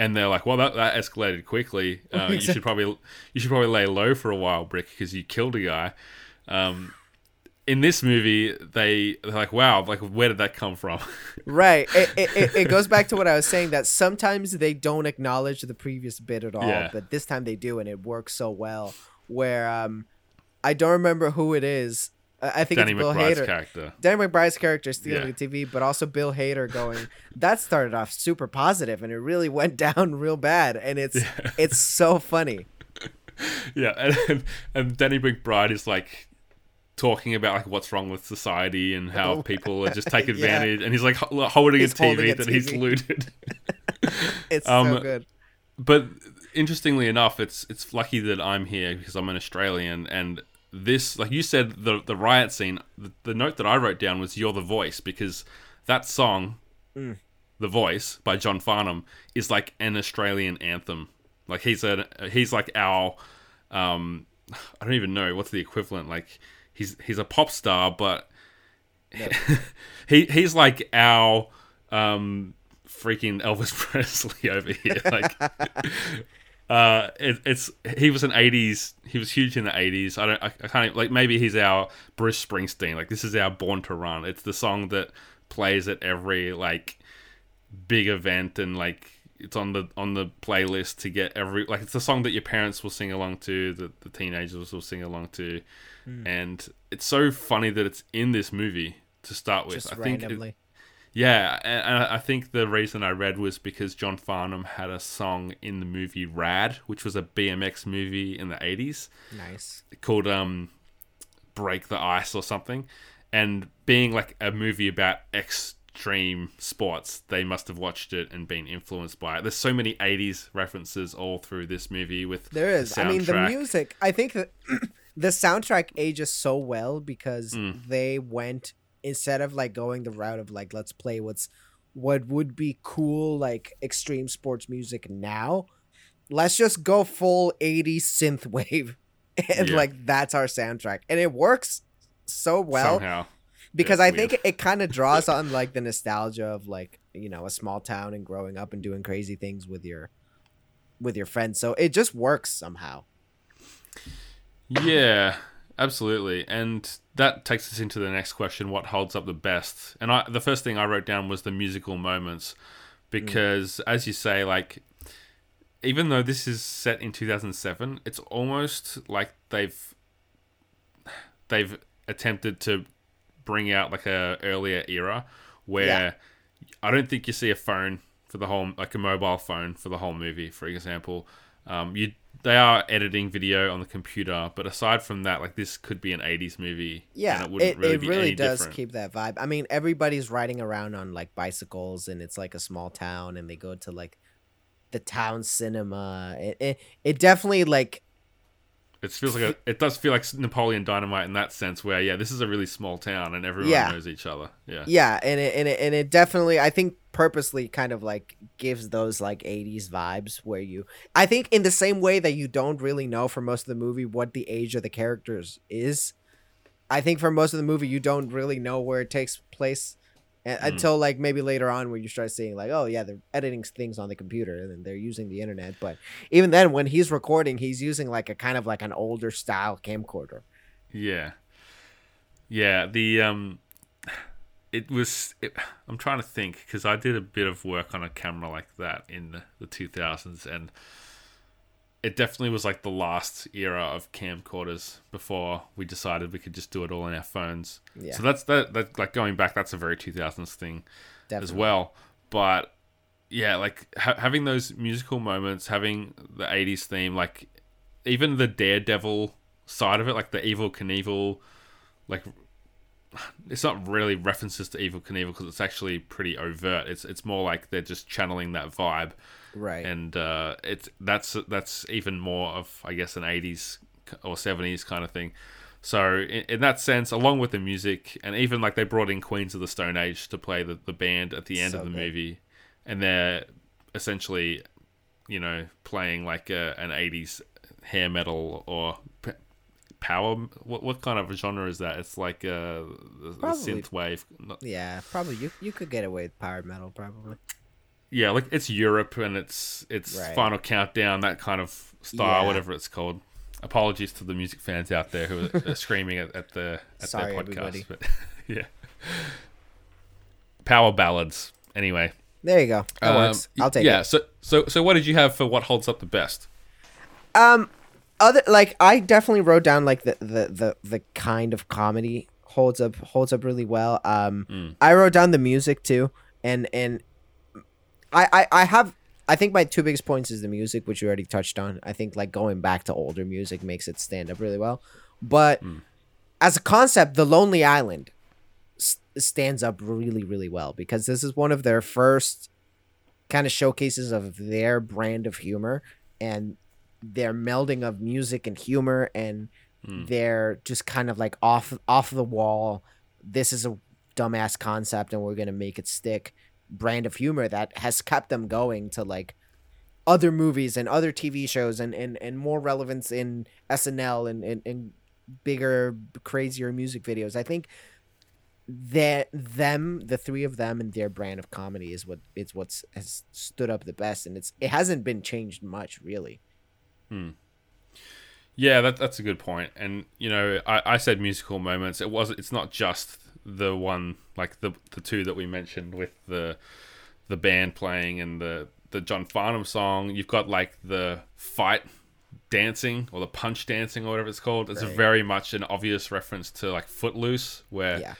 And they're like, "Well, that, that escalated quickly. Uh, you should probably you should probably lay low for a while, Brick, because you killed a guy." Um, in this movie, they they're like, "Wow, like where did that come from?" right it, it, it, it goes back to what i was saying that sometimes they don't acknowledge the previous bit at all Yeah. but this time they do and it works so well where um i don't remember who it is i think Danny it's bill McBride's hader character. Danny McBride's character stealing Yeah. the TV, but also Bill Hader going. That started off super positive, and it really went down real bad. And it's Yeah. it's so funny. Yeah, and, and Danny McBride is like talking about like what's wrong with society and how Oh. people just take Yeah. advantage, and he's like holding He's a TV holding a that he's looted. It's Um, so good. but interestingly enough, it's it's lucky that I'm here because I'm an Australian, and this, like you said, the the riot scene. The, the note that I wrote down was "You're the voice" because that song, Mm. "The Voice" by John Farnham, is like an Australian anthem. Like he's a he's like our, um, I don't even know what's the equivalent. Like he's he's a pop star, but he he's like our um freaking Elvis Presley over here. Like, uh, it, it's he was an '80s. He was huge in the '80s. I don't. I, I can't even- like. Maybe he's our Bruce Springsteen. Like this is our Born to Run. It's the song that plays at every like big event and like it's on the on the playlist to get every like it's the song that your parents will sing along to that the teenagers will sing along to and it's so funny that it's in this movie to start with Just i think it-. Yeah, and I think the reason I read was because John Farnham had a song in the movie Rad, which was a BMX movie in the 80s nice. called um Break the Ice or something. And being like a movie about extreme sports, they must have watched it and been influenced by it. There's so many 80s references all through this movie with There is. the I mean, the music. I think that the soundtrack ages so well because Mm. they went instead of like going the route of like let's play what's what would be cool like extreme sports music now. Let's just go full 80s synth wave, and Yeah. like that's our soundtrack, and it works so well somehow. because I it's think it, kind of draws on like the nostalgia of like you know a small town and growing up and doing crazy things with your with your friends. So it just works somehow. Yeah, absolutely. And that takes us into the next question: What holds up the best? And I, the first thing I wrote down was the musical moments, because as you say, like, even though this is set in 2007, it's almost like they've they've attempted to bring out like a earlier era where Yeah. I don't think you see a phone for the whole like a mobile phone for the whole movie, for example. Um, you they are editing video on the computer, but aside from that, like this could be an '80s movie. Yeah, and it, wouldn't it really really, be any does different. keep that vibe. I mean, everybody's riding around on like bicycles, and it's like a small town, and they go to like the town cinema. It it, it definitely like It feels like a, it does feel like Napoleon Dynamite in that sense, where yeah, this is a really small town and everyone Yeah. knows each other. Yeah, yeah, and it and it and it definitely I think purposely kind of like gives those like 80s vibes where you I think in the same way that you don't really know for most of the movie what the age of the characters is. I think for most of the movie you don't really know where it takes place Mm. until like maybe later on where you start seeing like oh yeah they're editing things on the computer and they're using the internet but even then when he's recording he's using like a kind of like an older style camcorder Yeah. Yeah, the um it was it, I'm trying to think cuz I did a bit of work on a camera like that in the, the 2000s and it definitely was like the last era of camcorders before we decided we could just do it all on our phones. Yeah. So that's that, that like going back that's a very 2000s thing as well. But yeah, like ha- having those musical moments, having the '80s theme, like even the Daredevil side of it, like the Evel Knievel, like it's not really references to Evel Knievel because it's actually pretty overt. It's it's more like they're just channeling that vibe, right and uh, it's that's that's even more of I guess an '80s or '70s kind of thing. So in, in that sense, along with the music, and even like they brought in Queens of the Stone Age to play the, the band at the end So of the good. movie, and they're essentially, you know, playing like a, an '80s hair metal or power. What what kind of genre is that? It's like a, the Probably- synth wave. Yeah probably you you could get away with power metal probably Yeah, like it's Europe and it's it's Right. Final Countdown, that kind of style, Yeah. whatever it's called. Apologies to the music fans out there who are, are screaming at, at the at Sorry, their podcast, everybody. but yeah, power ballads. Anyway, There you go. That Um, works. I'll take yeah. it. So so so, what did you have for what holds up the best? Um, other like I definitely wrote down like the the the, the kind of comedy holds up holds up really well. Um, Mm. I wrote down the music too, and and I I I have. I think my two biggest points is the music, which you already touched on. I think like going back to older music makes it stand up really well. But Mm. as a concept, The Lonely Island s- stands up really, really well because this is one of their first kind of showcases of their brand of humor and their melding of music and humor and hmm. they're just kind of like off off the wall. This is a dumbass concept, and we're gonna make it stick. Brand of humor that has kept them going to like other movies and other TV shows and and, and more relevance in SNL and, and and bigger, crazier music videos. I think that them, the three of them, and their brand of comedy is what it's what's has stood up the best, and it's it hasn't been changed much really. Yeah, that, that's a good point. And you know, I, I said musical moments. It was it's not just the one like the the two that we mentioned with the the band playing and the the John Farnham song. You've got like the fight dancing or the punch dancing or whatever it's called. It's Right. very much an obvious reference to like Footloose, where Yeah.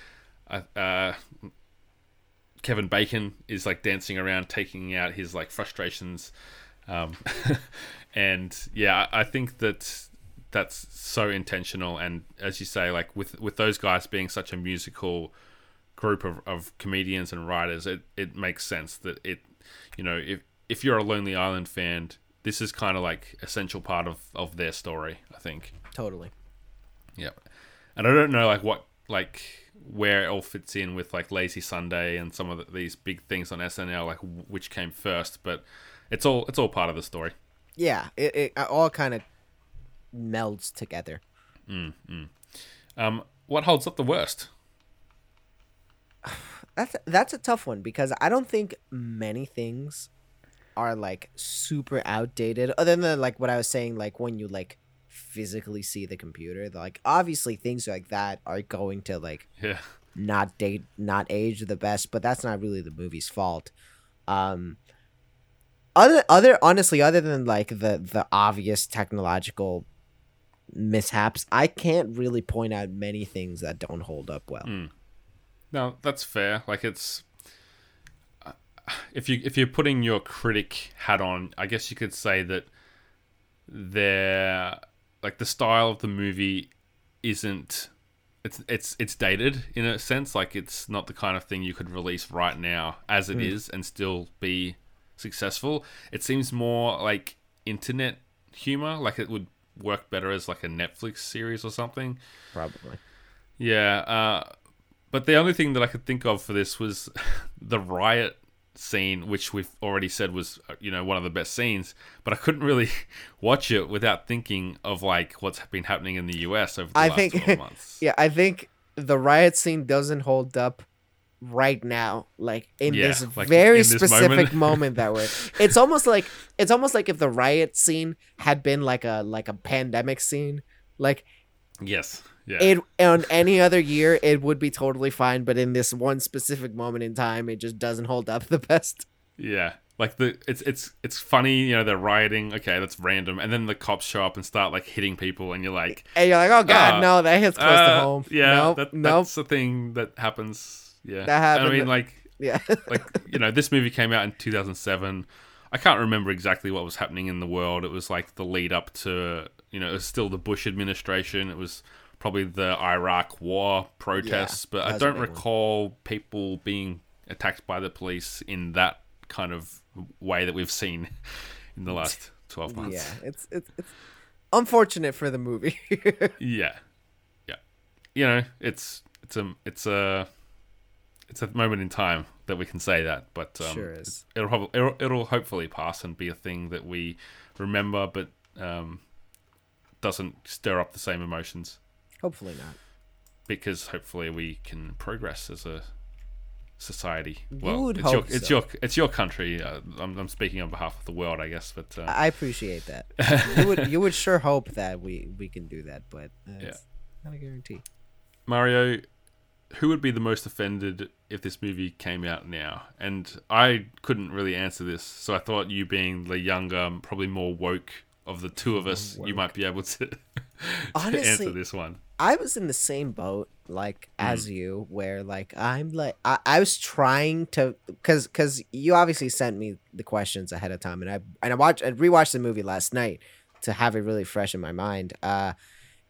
uh, uh, Kevin Bacon is like dancing around, taking out his like frustrations, um, and yeah, I think that that's so intentional. And as you say, like with with those guys being such a musical group of, of comedians and writers, it, it makes sense that it, you know, if if you're a Lonely Island fan, this is kind of like essential part of of their story. I think. Totally. Yeah, and I don't know like what like where it all fits in with like Lazy Sunday and some of the, these big things on SNL, like which came first, but it's all it's all part of the story. Yeah, it, it all kind of melds together. Um, what holds up the worst? That's that's a tough one because I don't think many things are like super outdated other than like what I was saying like when you like physically see the computer like obviously things like that are going to like Yeah, not date not age the best but that's not really the movie's fault um other other honestly other than like the the obvious technological mishaps i can't really point out many things that don't hold up well. No, that's fair. Like it's uh, if you if you're putting your critic hat on, I guess you could say that their like the style of the movie isn't it's it's it's dated in a sense. Like it's not the kind of thing you could release right now as it is and still be successful it seems more like internet humor like it would work better as like a netflix series or something probably yeah, uh, but the only thing that I could think of for this was the riot scene, which we've already said was uh, you know one of the best scenes. But I couldn't really watch it without thinking of like what's been happening in the US over the I last think- 12 months. Yeah, I think the riot scene doesn't hold up right now. Like in Yeah, this like very in this specific moment. moment. that we're it's almost like it's almost like if the riot scene had been like a like a pandemic scene. Like Yes. Yeah. it on any other year it would be totally fine, but in this one specific moment in time it just doesn't hold up the best. Yeah. Like the it's it's it's funny, you know, they're rioting, okay, that's random, and then the cops show up and start like hitting people and you're like And you're like, oh god, Uh, no, that hits close to uh, home. Yeah, nope, that, nope. that's the thing that happens. Yeah. That happened- I mean like Yeah. like you know this movie came out in 2007 i can't remember exactly what was happening in the world it was like the lead up to you know it was still the bush administration it was probably the iraq war protests Yeah, but i don't big one. recall people being attacked by the police in that kind of way that we've seen in the last 12 months yeah, it's it's it's unfortunate for the movie. yeah yeah you know it's it's a it's a it's a moment in time that we can say that but um, Sure is. it'll, probably, it'll it'll hopefully pass and be a thing that we remember but um, doesn't stir up the same emotions Hopefully not. because hopefully we can progress as a society well it's your hope it's your it's your country uh, I'm, I'm speaking on behalf of the world i guess but uh, I appreciate that. you would you would sure hope that we we can do that, but uh, it's not a guarantee. Mario, who would be the most offended if this movie came out now? And I couldn't really answer this, so I thought you being the younger, probably more woke of the two of us, you might be able to, to Honestly, answer this one. I was in the same boat like Mm. as you, where like I'm like I, I was trying to because because you obviously sent me the questions ahead of time, and I and I watched I rewatched the movie last night to have it really fresh in my mind. Uh,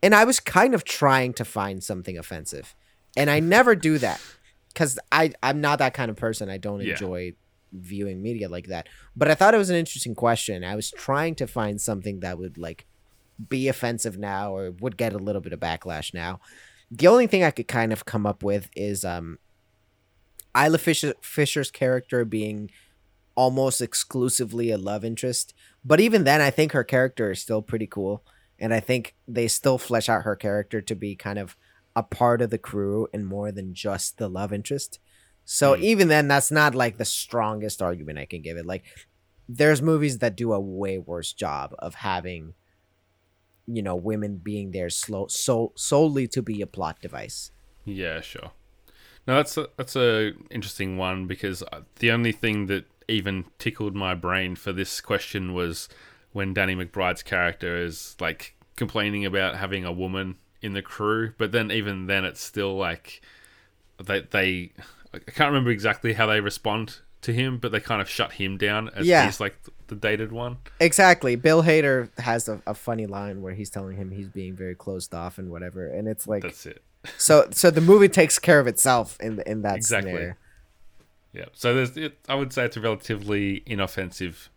and I was kind of trying to find something offensive, and I never do that because I I'm not that kind of person. I don't Yeah. enjoy viewing media like that. But I thought it was an interesting question. I was trying to find something that would like be offensive now or would get a little bit of backlash now. The only thing I could kind of come up with is um Isla Fisher Fisher's character being almost exclusively a love interest. But even then I think her character is still pretty cool. And I think they still flesh out her character to be kind of a part of the crew and more than just the love interest. So Mm. even then that's not like the strongest argument I can give it. Like there's movies that do a way worse job of having you know women being there slow so solely to be a plot device Yeah, sure. No, that's a, that's a interesting one because uh, the only thing that even tickled my brain for this question was when Danny McBride's character is like complaining about having a woman in the crew, but then even then it's still like they they I can't remember exactly how they respond to him, but they kind of shut him down as Yeah. he's like the dated one. exactly bill hader has a, a funny line where he's telling him he's being very closed off and whatever and it's like That's it. so so the movie takes care of itself in the, in that Exactly. scenario Yeah. So there's, it, I would say it's a relatively inoffensive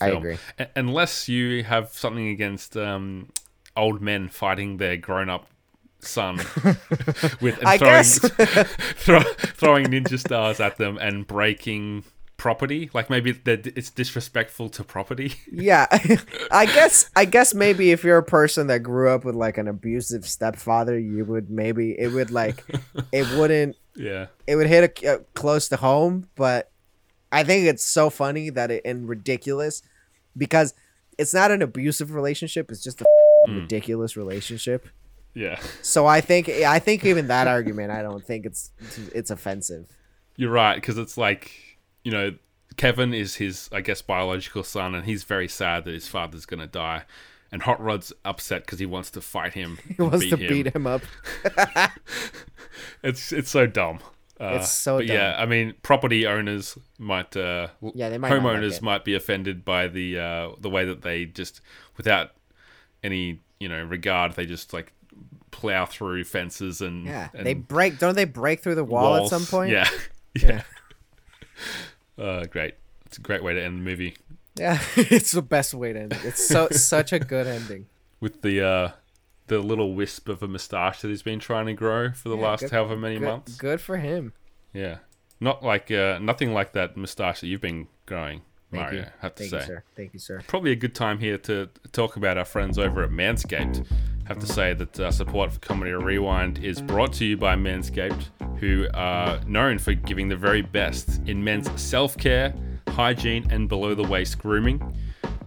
I film. agree. A- unless you have something against um, old men fighting their grown-up son with and throwing, throw, throwing ninja stars at them and breaking property. Like maybe that it's disrespectful to property. yeah i guess i guess maybe if you're a person that grew up with like an abusive stepfather you would maybe it would like it wouldn't yeah. it would hit a, uh, close to home, but I think it's so funny that it and ridiculous because it's not an abusive relationship; it's just a Mm. ridiculous relationship. Yeah. So I think I think even that argument, I don't think it's it's offensive. You're right because it's like you know Kevin is his I guess biological son and he's very sad that his father's gonna die, and Hot Rod's upset because he wants to fight him. He wants to beat him up. It's it's so dumb. Uh, It's so but yeah, I mean, property owners might, uh, Yeah, they might not like homeowners might be offended by the uh, the way that they just, without any you know regard, they just like plow through fences and Yeah, and they break. Don't they break through the wall walls. at some point? Yeah, yeah. uh, great. It's a great way to end the movie yeah. it's the best way to end. it. It's so such a good ending. with the uh, the little wisp of a moustache that he's been trying to grow for the Yeah, last good- however many Good, months. good for him. Yeah, not like uh, nothing like that moustache that you've been growing, Thank Mario. you. I have to Thank say. you, sir. Thank you, sir. Probably a good time here to talk about our friends over at Manscaped. Have to say that uh, support for Comedy Rewind is brought to you by Manscaped, who are known for giving the very best in men's self care, hygiene, and below the waist grooming.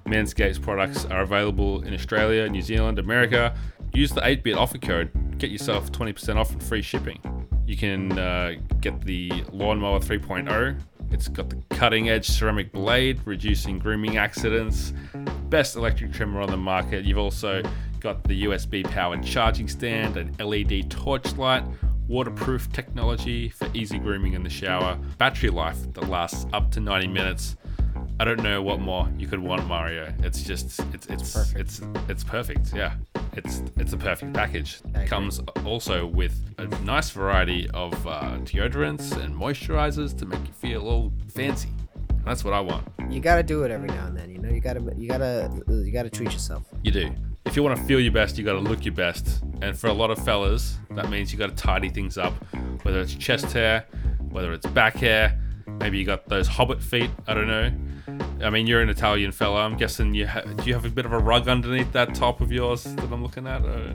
Manscaped's products are available in Australia, New Zealand, America. Use the 8 bit offer code, get yourself 20% off and free shipping. You can uh, get the Lawnmower 3.0. It's got the cutting edge ceramic blade, reducing grooming accidents. Best electric trimmer on the market. You've also got the USB powered charging stand, an LED torch light, waterproof technology for easy grooming in the shower, battery life that lasts up to 90 minutes. I don't know what more you could want, Mario. It's just it's it's perfect. It's it's perfect. Yeah, it's it's a perfect package. I agree. Comes also with a nice variety of uh, deodorants and moisturizers to make you feel all fancy. That's what I want. You gotta do it every now and then. You know, you gotta, you gotta, you gotta treat yourself. You do. If you want to feel your best, you got to look your best. And for a lot of fellas, that means you got to tidy things up, whether it's chest hair, whether it's back hair. Maybe you got those hobbit feet. I don't know. I mean, you're an Italian fella. I'm guessing you ha- do you have a bit of a rug underneath that top of yours that I'm looking at? Uh,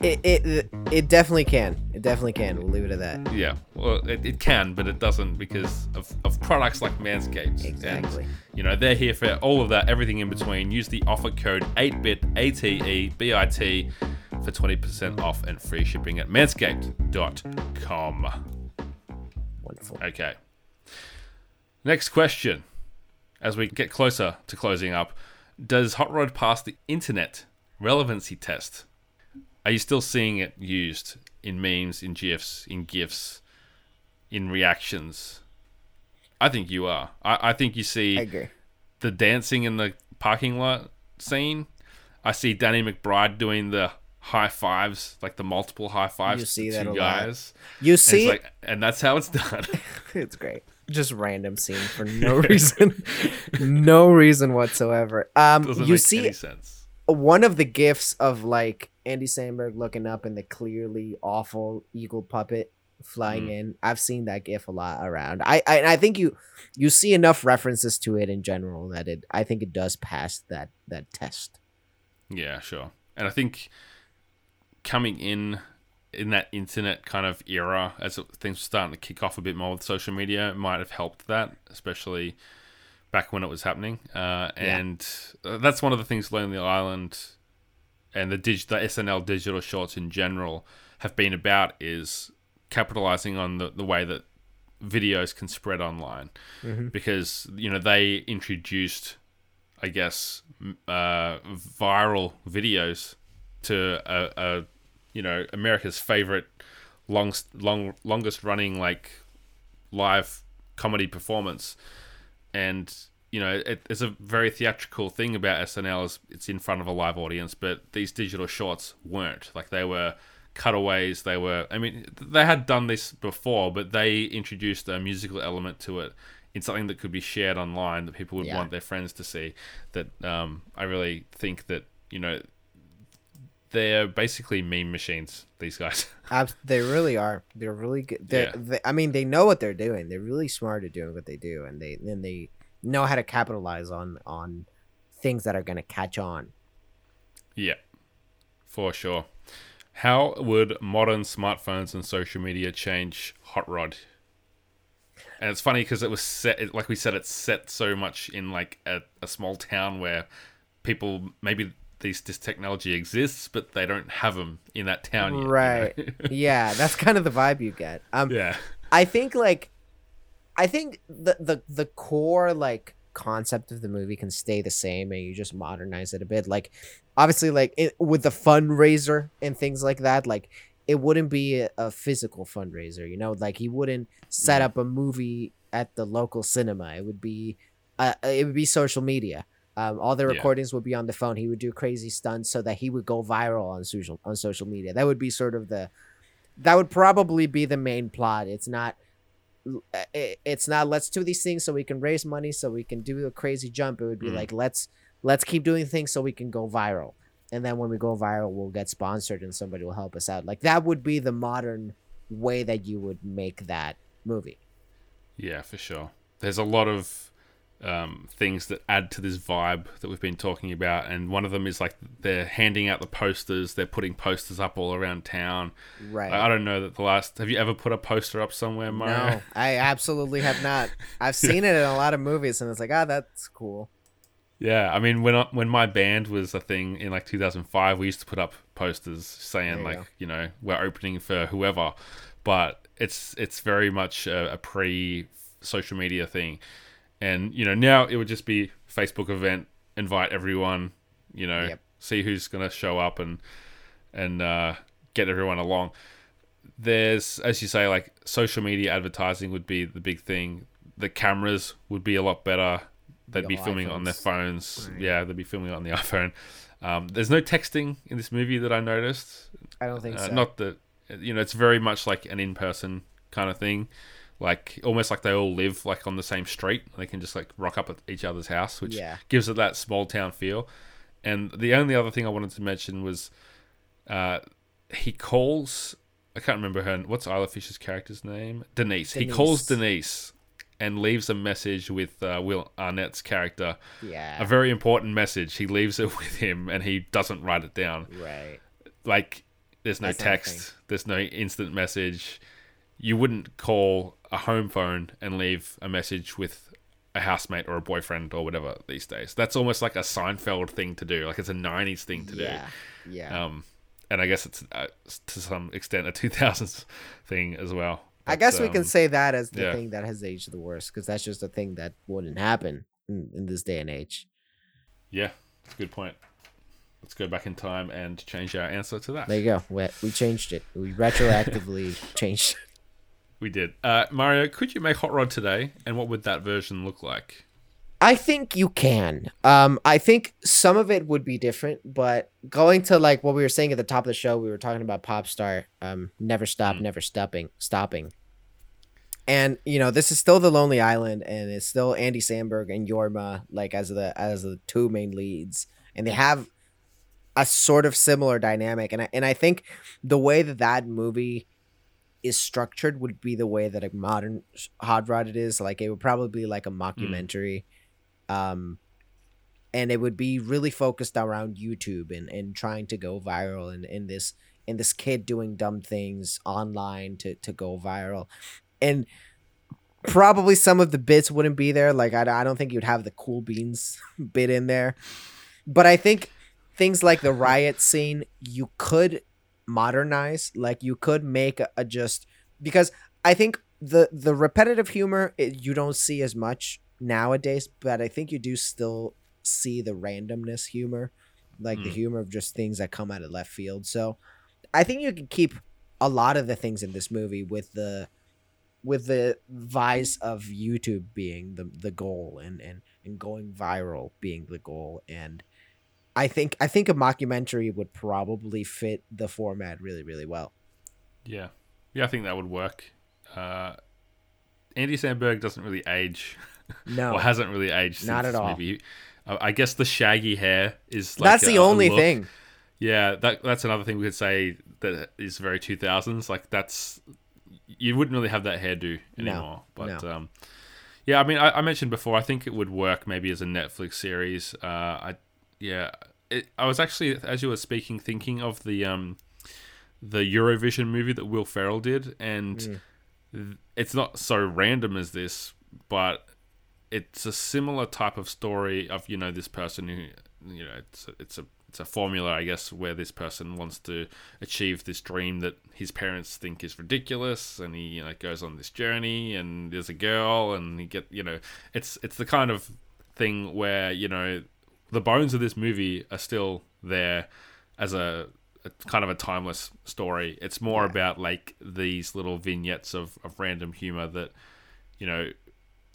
It, it, it definitely can. It definitely can. We'll leave it at that. yeah, well, it, it can, but it doesn't because of, of products like Manscaped. Exactly. And, you know, they're here for all of that, everything in between. Use the offer code 8bit, A-T-E-B-I-T for 20% off and free shipping at manscaped.com. Wonderful. Okay. Next question. As we get closer to closing up, does Hot Rod pass the internet relevancy test? Are you still seeing it used in memes, in GIFs, in GIFs, in reactions? I think you are. I, I think you see the dancing in the parking lot scene. I see Danny McBride doing the high fives, like the multiple high fives You to see the that two a lot. guys. You And, see, like, and that's how it's done. it's great. Just random scene for no reason, no reason whatsoever. Um, Doesn't you see, one of the gifts of like Andy Samberg looking up in the clearly awful eagle puppet flying Mm. in. I've seen that gif a lot around. I, I I think you you see enough references to it in general that it I think it does pass that that test. Yeah, sure. And I think coming in in that internet kind of era, as things were starting to kick off a bit more with social media, might have helped that, especially back when it was happening. Uh, and uh that's one of the things Lonely Island and the dig- the SNL digital shorts in general have been about is capitalizing on the, the way that videos can spread online. Because you know they introduced I guess, uh, viral videos to a, a you know America's favorite long long longest running like live comedy performance, and you know it, it's a very theatrical thing about SNL is it's in front of a live audience, but these digital shorts weren't. Like they were cutaways. They were i mean they had done this before but they introduced a musical element to it in something that could be shared online that people would Yeah. want their friends to see that um, i really think that you know they're basically meme machines these guys Abs- they really are. They're really good. They're, Yeah. they, I mean, they know what they're doing. They're really smart at doing what they do, and they and they know how to capitalize on on things that are going to catch on. yeah for sure how would modern smartphones and social media change hot rod and it's funny because it was set like we said it's set so much in like a, a small town where people maybe these this technology exists but they don't have them in that town yet, you know? Right. yeah, that's kind of the vibe you get. Um, yeah I think like, I think the the the core like concept of the movie can stay the same, and you just modernize it a bit. Like, obviously, like it, with the fundraiser and things like that, like it wouldn't be a, a physical fundraiser. You know, like he wouldn't set Yeah. up a movie at the local cinema. It would be, uh, it would be social media. Um, all the Yeah. recordings would be on the phone. He would do crazy stunts so that he would go viral on social on social media. That would be sort of the that would probably be the main plot. It's not it, it's not let's do these things so we can raise money so we can do a crazy jump. It would be Mm. like let's let's keep doing things so we can go viral. And then when we go viral, we'll get sponsored and somebody will help us out. Like that would be the modern way that you would make that movie. Yeah, for sure. There's a lot of um, things that add to this vibe that we've been talking about, and one of them is like they're handing out the posters. They're putting posters up all around town. Right. I I don't know that the last. Have you ever put a poster up somewhere, Mario? No, I absolutely have not. I've seen it in a lot of movies, and it's like, ah, that's cool. Yeah, I mean when I, when my band was a thing in like 2005, we used to put up posters saying you like go. you know we're opening for whoever, but it's it's very much a, a pre social media thing, and you know now it would just be Facebook event, invite everyone, you know, Yep. see who's gonna show up and and uh, get everyone along. There's as you say like social media advertising would be the big thing. The cameras would be a lot better. They'd be all filming on their phones. Right. Yeah, they'd be filming on the iPhone. Um, there's no texting in this movie that I noticed. I don't think Uh, so. Not that you know, it's very much like an in-person kind of thing, like almost like they all live like on the same street. They can just like rock up at each other's house, which Yeah. gives it that small town feel. And the only other thing I wanted to mention was, uh, he calls. I can't remember her. What's Isla Fisher's character's name? Denise. He calls Denise. Denise and leaves a message with uh, Will Arnett's character. yeah. A very important message. He leaves it with him, and he doesn't write it down right. like there's no That's text there's no instant message you wouldn't call a home phone and leave a message with a housemate or a boyfriend or whatever these days that's almost like a seinfeld thing to do like it's a 90s thing to Yeah. do Yeah. um and i guess it's uh, to some extent a 2000s thing as well I But, guess we can um, say that as the yeah. thing that has aged the worst because that's just a thing that wouldn't happen in, in this day and age. yeah that's a good point let's go back in time and change our answer to that There you go. We, we changed it. We retroactively changed. it. We did uh mario could you make hot rod today and what would that version look like I think you can. Um, I think some of it would be different, but going to like what we were saying at the top of the show, we were talking about pop star, um, never stop, Mm. never stopping, stopping. And you know, this is still the Lonely Island, and it's still Andy Samberg and Jorma like as the as the two main leads, and they have a sort of similar dynamic, and I and I think the way that that movie is structured would be the way that a modern hot rod it is. Like it would probably be like a mockumentary, um, and it would be really focused around YouTube and and trying to go viral and in this and this kid doing dumb things online to to go viral, and probably some of the bits wouldn't be there. Like I, I don't think you'd have the cool beans bit in there, but I think things like the riot scene you could modernize. Like you could make a, a just because I think the the repetitive humor it, you don't see as much nowadays, but I think you do still see the randomness humor, like the Mm. humor of just things that come out of left field. So I think you can keep a lot of the things in this movie with the with the vice of YouTube being the the goal and and and going viral being the goal and I think I think a mockumentary would probably fit the format really really well. Yeah, yeah, I think that would work. Uh, Andy Samberg doesn't really age, No. or hasn't really aged. Since Not at all. Uh, I guess the shaggy hair is. Like That's the a- a only thing. Yeah, that that's another thing we could say that is very two thousands. Like that's you wouldn't really have that hairdo No, anymore. but no. um, yeah, I mean, I, I mentioned before. I think it would work maybe as a Netflix series. Uh, I yeah, it, I was actually as you were speaking thinking of the um the Eurovision movie that Will Ferrell did, and Mm. th- it's not so random as this, but it's a similar type of story of you know this person who you know it's a, it's a it's a formula I guess where this person wants to achieve this dream that his parents think is ridiculous and he you know goes on this journey and there's a girl and he get you know it's it's the kind of thing where you know the bones of this movie are still there as a, a kind of a timeless story it's more Yeah. about like these little vignettes of, of random humor that you know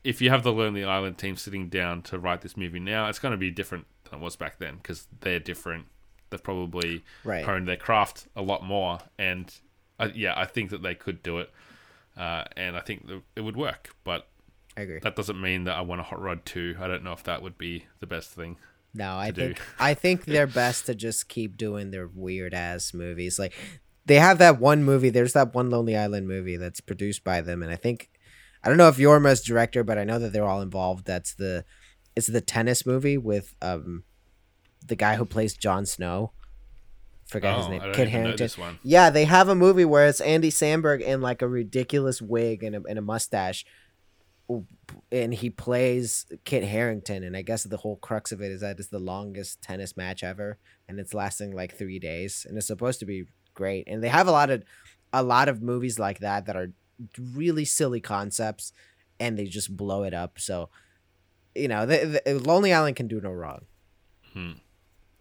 if you have the Lonely Island team sitting down to write this movie now, it's going to be different than it was back then because they're different. They've probably Right. honed their craft a lot more, and I, yeah, I think that they could do it, uh, and I think that it would work. But I agree. that doesn't mean that I want a Hot Rod too. I don't know if that would be the best thing. No, I think do. I think they're best to just keep doing their weird ass movies. Like they have that one movie. There's that one Lonely Island movie that's produced by them, and I think I don't know if Jorma's director, but I know that they're all involved. That's the it's the tennis movie with um the guy who plays Jon Snow. Forgot his Oh, name. Don't Kit even Harington. Yeah, they have a movie where it's Andy Samberg in like a ridiculous wig and a, and a mustache, and he plays Kit Harington. And I guess the whole crux of it is that it's the longest tennis match ever, and it's lasting like three days, and it's supposed to be great. And they have a lot of a lot of movies like that that are really silly concepts, and they just blow it up. So, you know, the, the, Lonely Island can do no wrong. Hmm.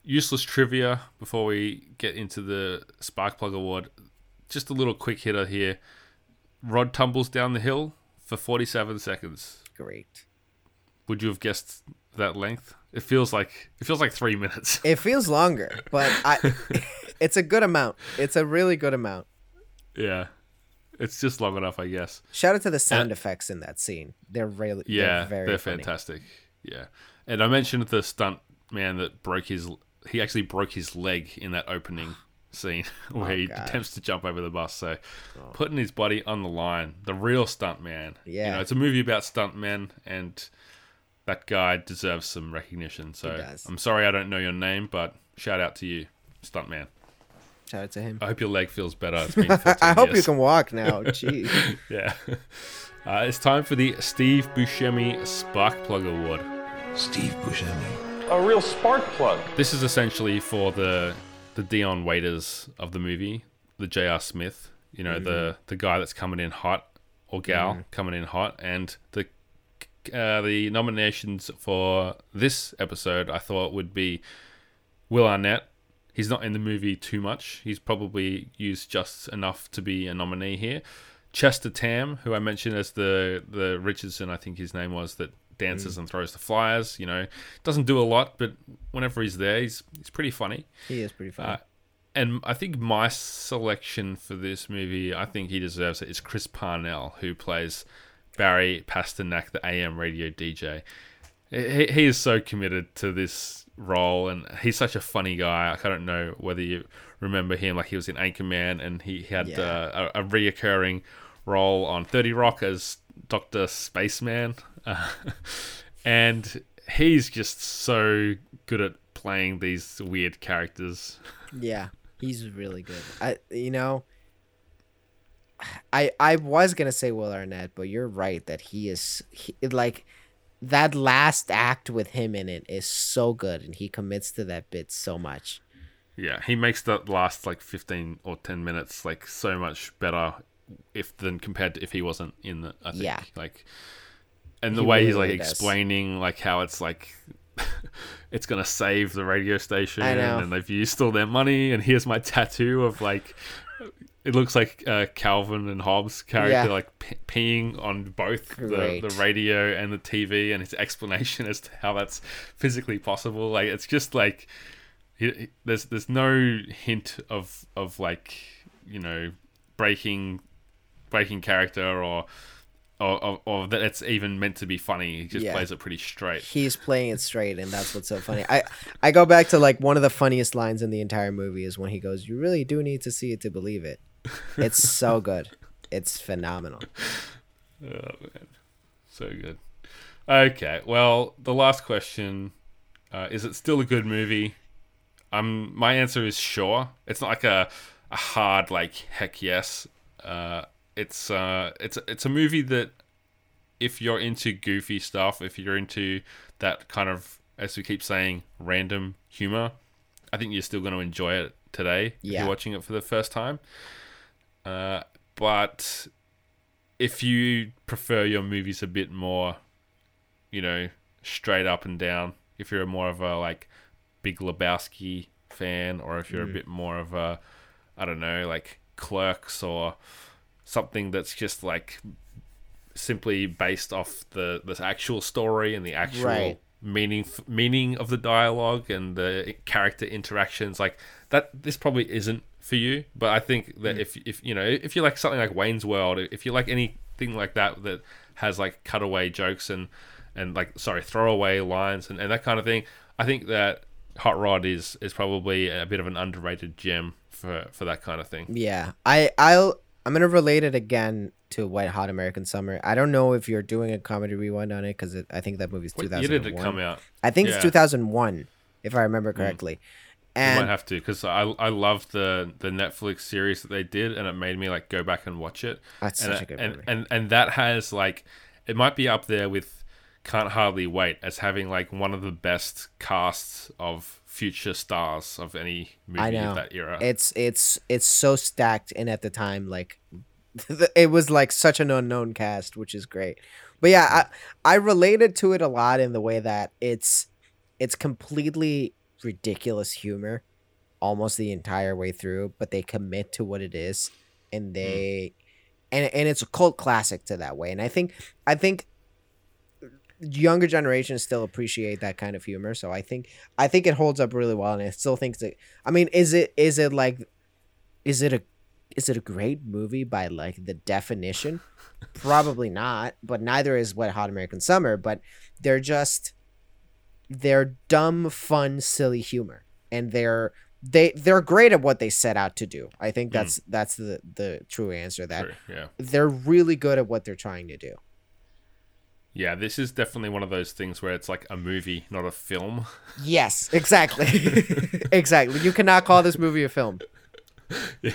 Useless trivia before we get into the Spark Plug Award. Just a little quick hitter here. Rod tumbles down the hill for 47 seconds. Great. Would you have guessed that length? It feels like it feels like three minutes. It feels longer, but I, it's a good amount. It's a really good amount. yeah, it's just long enough, I guess. Shout out to the sound Uh, effects in that scene. They're really Yeah, they're they're fantastic. Yeah, and I mentioned the stunt man that broke his. He actually broke his leg in that opening scene where Oh, he God. attempts to jump over the bus. So, putting his body on the line, the real stunt man. you Yeah. know, it's a movie about stunt men, and that guy deserves some recognition. So. I'm sorry I don't know your name, but shout out to you, stunt man. Shout out to him. I hope your leg feels better. It's been I hope you can walk now. Jeez. Yeah. Uh, it's time for the Steve Buscemi Spark Plug Award. Steve Buscemi. A real spark plug. This is essentially for the the Dion Waiters of the movie, the J.R. Smith. You know, the the guy that's coming in hot or gal coming in hot, and the uh, the nominations for this episode I thought would be Will Arnett. He's not in the movie too much. He's probably used just enough to be a nominee here. Chester Tam, who I mentioned as the the Richardson, I think his name was, that dances and throws the flyers. You know, doesn't do a lot, but whenever he's there, he's he's pretty funny. he is pretty funny. Uh, and I think my selection for this movie, I think he deserves it, is Chris Parnell, who plays Barry Pasternak, the AM radio DJ. He, he is so committed to this role, and he's such a funny guy. I don't know whether you remember him. Like he was in Anchorman, and he, had Yeah. uh, a, a reoccurring role on Thirty Rock as Doctor Spaceman, uh, and he's just so good at playing these weird characters. Yeah, he's really good. I you know, I I was gonna say Will Arnett, but you're right that he is he, like that last act with him in it is so good, and he commits to that bit so much. Yeah, he makes the last like fifteen or ten minutes like so much better if than compared to if he wasn't in the. I think Yeah. like, and the He way he's like really does. explaining like how it's like. it's gonna save the radio station, and they've used all their money. And here's my tattoo of like, it looks like uh, Calvin and Hobbes character Yeah. like p- peeing on both the, the radio and the TV, and his explanation as to how that's physically possible. Like it's just like he, he- there's there's no hint of of like you know breaking breaking character or or, or, or that it's even meant to be funny. He just Yeah. plays it pretty straight. He's playing it straight, and that's what's so funny. I I go back to like one of the funniest lines in the entire movie is when he goes, "You really do need to see it to believe it." It's so good. It's phenomenal. Oh man, so good. Okay, well, the last question uh, is: It still a good movie? Um, my answer is sure. It's not like a a hard like heck yes. Uh, it's uh, it's it's a movie that if you're into goofy stuff, if you're into that kind of as we keep saying random humor, I think you're still going to enjoy it today if Yeah. you're watching it for the first time. Uh, but if you prefer your movies a bit more, you know, straight up and down, if you're more of a like Big Lebowski fan, or if you're a bit more of a, I don't know, like Clerks or something that's just like simply based off the the actual story and the actual Right. meaning meaning of the dialogue and the character interactions like that this probably isn't for you but i think that hmm. if if you know if you like something like wayne's world if you like anything like that that has like cutaway jokes and and like sorry throwaway lines and, and that kind of thing i think that hot rod is is probably a bit of an underrated gem for for that kind of thing. Yeah, I I'll I'm gonna relate it again to Wet Hot American Summer. I don't know if you're doing a comedy rewind on it because I think that movie's what 2001. year did it come out I think Yeah. it's 2001, if I remember mm. correctly. I And might have to because I I love the the Netflix series that they did, and it made me like go back and watch it. That's and such a good and, movie. And and that has like it might be up there with Can't Hardly Wait as having like one of the best casts of future stars of any movie of that era. it's it's it's so stacked, and at the time, like it was like such an unknown cast, which is great. But yeah, I I related to it a lot in the way that it's it's completely ridiculous humor almost the entire way through, but they commit to what it is and hmm. they and and it's a cult classic to that way. And I think I think younger generations still appreciate that kind of humor, so I think I think it holds up really well and I still think that I mean, is it is it like is it a is it a great movie by like the definition? Probably not, but neither is Wet Hot American Summer, but they're just they're dumb, fun, silly humor. And they're they they're great at what they set out to do. I think hmm. that's that's the the true answer that yeah. they're really good at what they're trying to do. Yeah, this is definitely one of those things where it's like a movie, not a film. Yes, exactly. exactly. You cannot call this movie a film. yeah.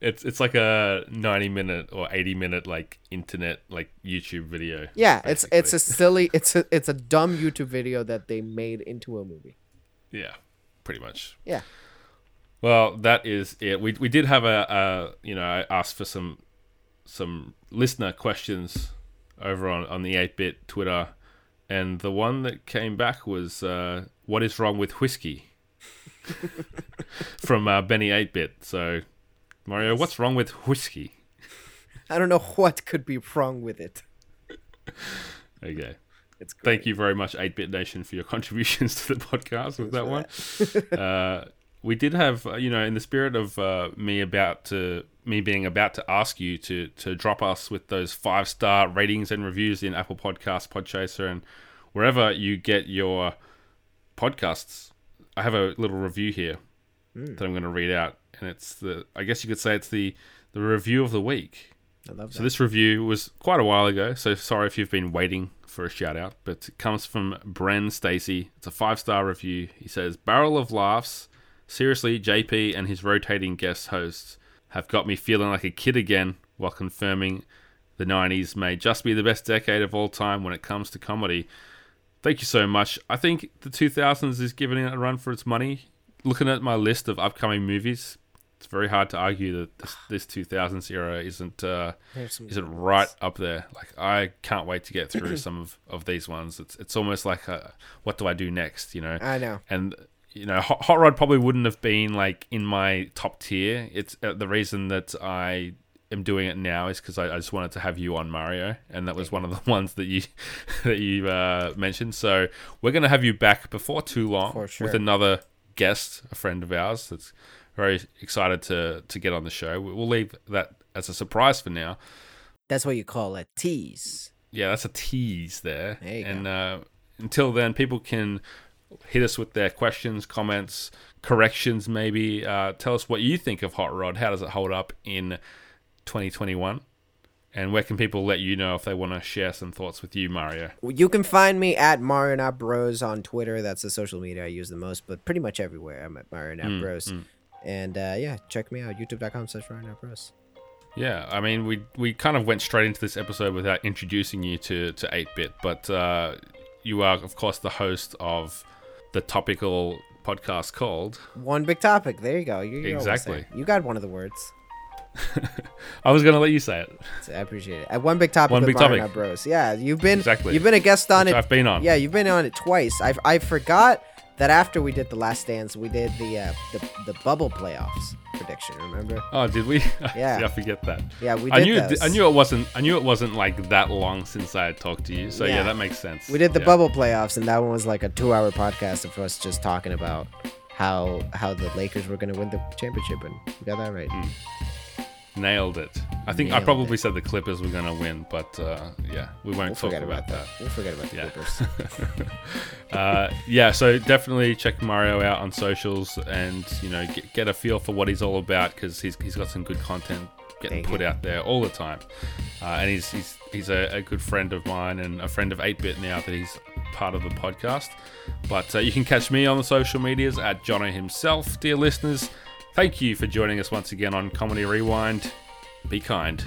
It's it's like a 90 minute or 80 minute like internet like YouTube video. Yeah, it's it's a silly it's a it's a dumb YouTube video that they made into a movie. Yeah, pretty much. Yeah. Well, that is it. We we did have a, a you know I asked for some some listener questions over on on the eight bit Twitter, and the one that came back was uh, what is wrong with whiskey from uh, Benny eight bit. So Mario, what's wrong with whiskey? I don't know what could be wrong with it. Okay. It's. Thank you very much, 8 Bit Nation, for your contributions to the podcast with that one. uh, we did have, uh, you know, in the spirit of uh, me about to me being about to ask you to to drop us with those five star ratings and reviews in Apple Podcasts, Podchaser, and wherever you get your podcasts. I have a little review here Hmm. that I'm going to read out, and it's the I guess you could say it's the the review of the week. I love So this review was quite a while ago, so sorry if you've been waiting for a shout out, but it comes from Bren Stacy. It's a five star review. He says, Barrel of laughs. Seriously, JP and his rotating guest hosts have got me feeling like a kid again while confirming the 90s may just be the best decade of all time when it comes to comedy. Thank you so much. I think the 2000s is giving it a run for its money. Looking at my list of upcoming movies, it's very hard to argue that this, this 2000s era isn't uh, isn't right up there. Like I can't wait to get through some of, of these ones. It's it's almost like a, what do I do next? You know, I know. and you know, Hot, Hot Rod probably wouldn't have been like in my top tier. It's uh, the reason that I am doing it now is because I, I just wanted to have you on Mario, and that was one of the ones that you that you uh, mentioned. So we're gonna have you back before too long sure. with another guest, a friend of ours that's very excited to to get on the show. We'll leave that as a surprise for now. That's what you call a tease. Yeah, that's a tease there. There and uh, until then, people can hit us with their questions, comments, corrections, maybe. Uh, tell us what you think of Hot Rod. How does it hold up in 2021? And where can people let you know if they want to share some thoughts with you, Mario? You can find me at Mario Not Bros on Twitter. That's the social media I use the most, but pretty much everywhere I'm at Mario Not Mm, Bros. mm. And uh, yeah, check me out youtube.com slash Mario Not Bros. Yeah, I mean, we we kind of went straight into this episode without introducing you to to 8-Bit, but uh, you are, of course, the host of the topical podcast called One big topic. There you go. You, you're Exactly. You got one of the words. I was going to let you say it. I appreciate it. At one big topic One Big Topic. Bros. Yeah, you've been Exactly. you've been a guest on Which it. I've been on. Yeah, you've been on it twice. I I forgot that after we did the last dance, we did the uh, the the bubble playoffs prediction. Remember? Oh, did we? Yeah. I forget that. Yeah, we did. I knew those. it, I knew it wasn't I knew it wasn't like that long since I had talked to you. So yeah, Yeah. that makes sense. We did the Yeah. bubble playoffs, and that one was like a two-hour podcast of us just talking about how how the Lakers were going to win the championship, and we got that right. Mm. Nailed it. I think I probably it. said the Clippers were going to win, but uh, yeah, we won't We'll talk forget about, about that. We'll forget about the Yeah. Clippers. uh, yeah, so definitely check Mario out on socials and you know get, get a feel for what he's all about because he's, he's got some good content getting put out there all the time, uh, and he's he's he's a, a good friend of mine and a friend of 8-Bit now that he's part of the podcast. But uh, you can catch me on the social medias at Jono himself, dear listeners. Thank you for joining us once again on Comedy Rewind. Be kind.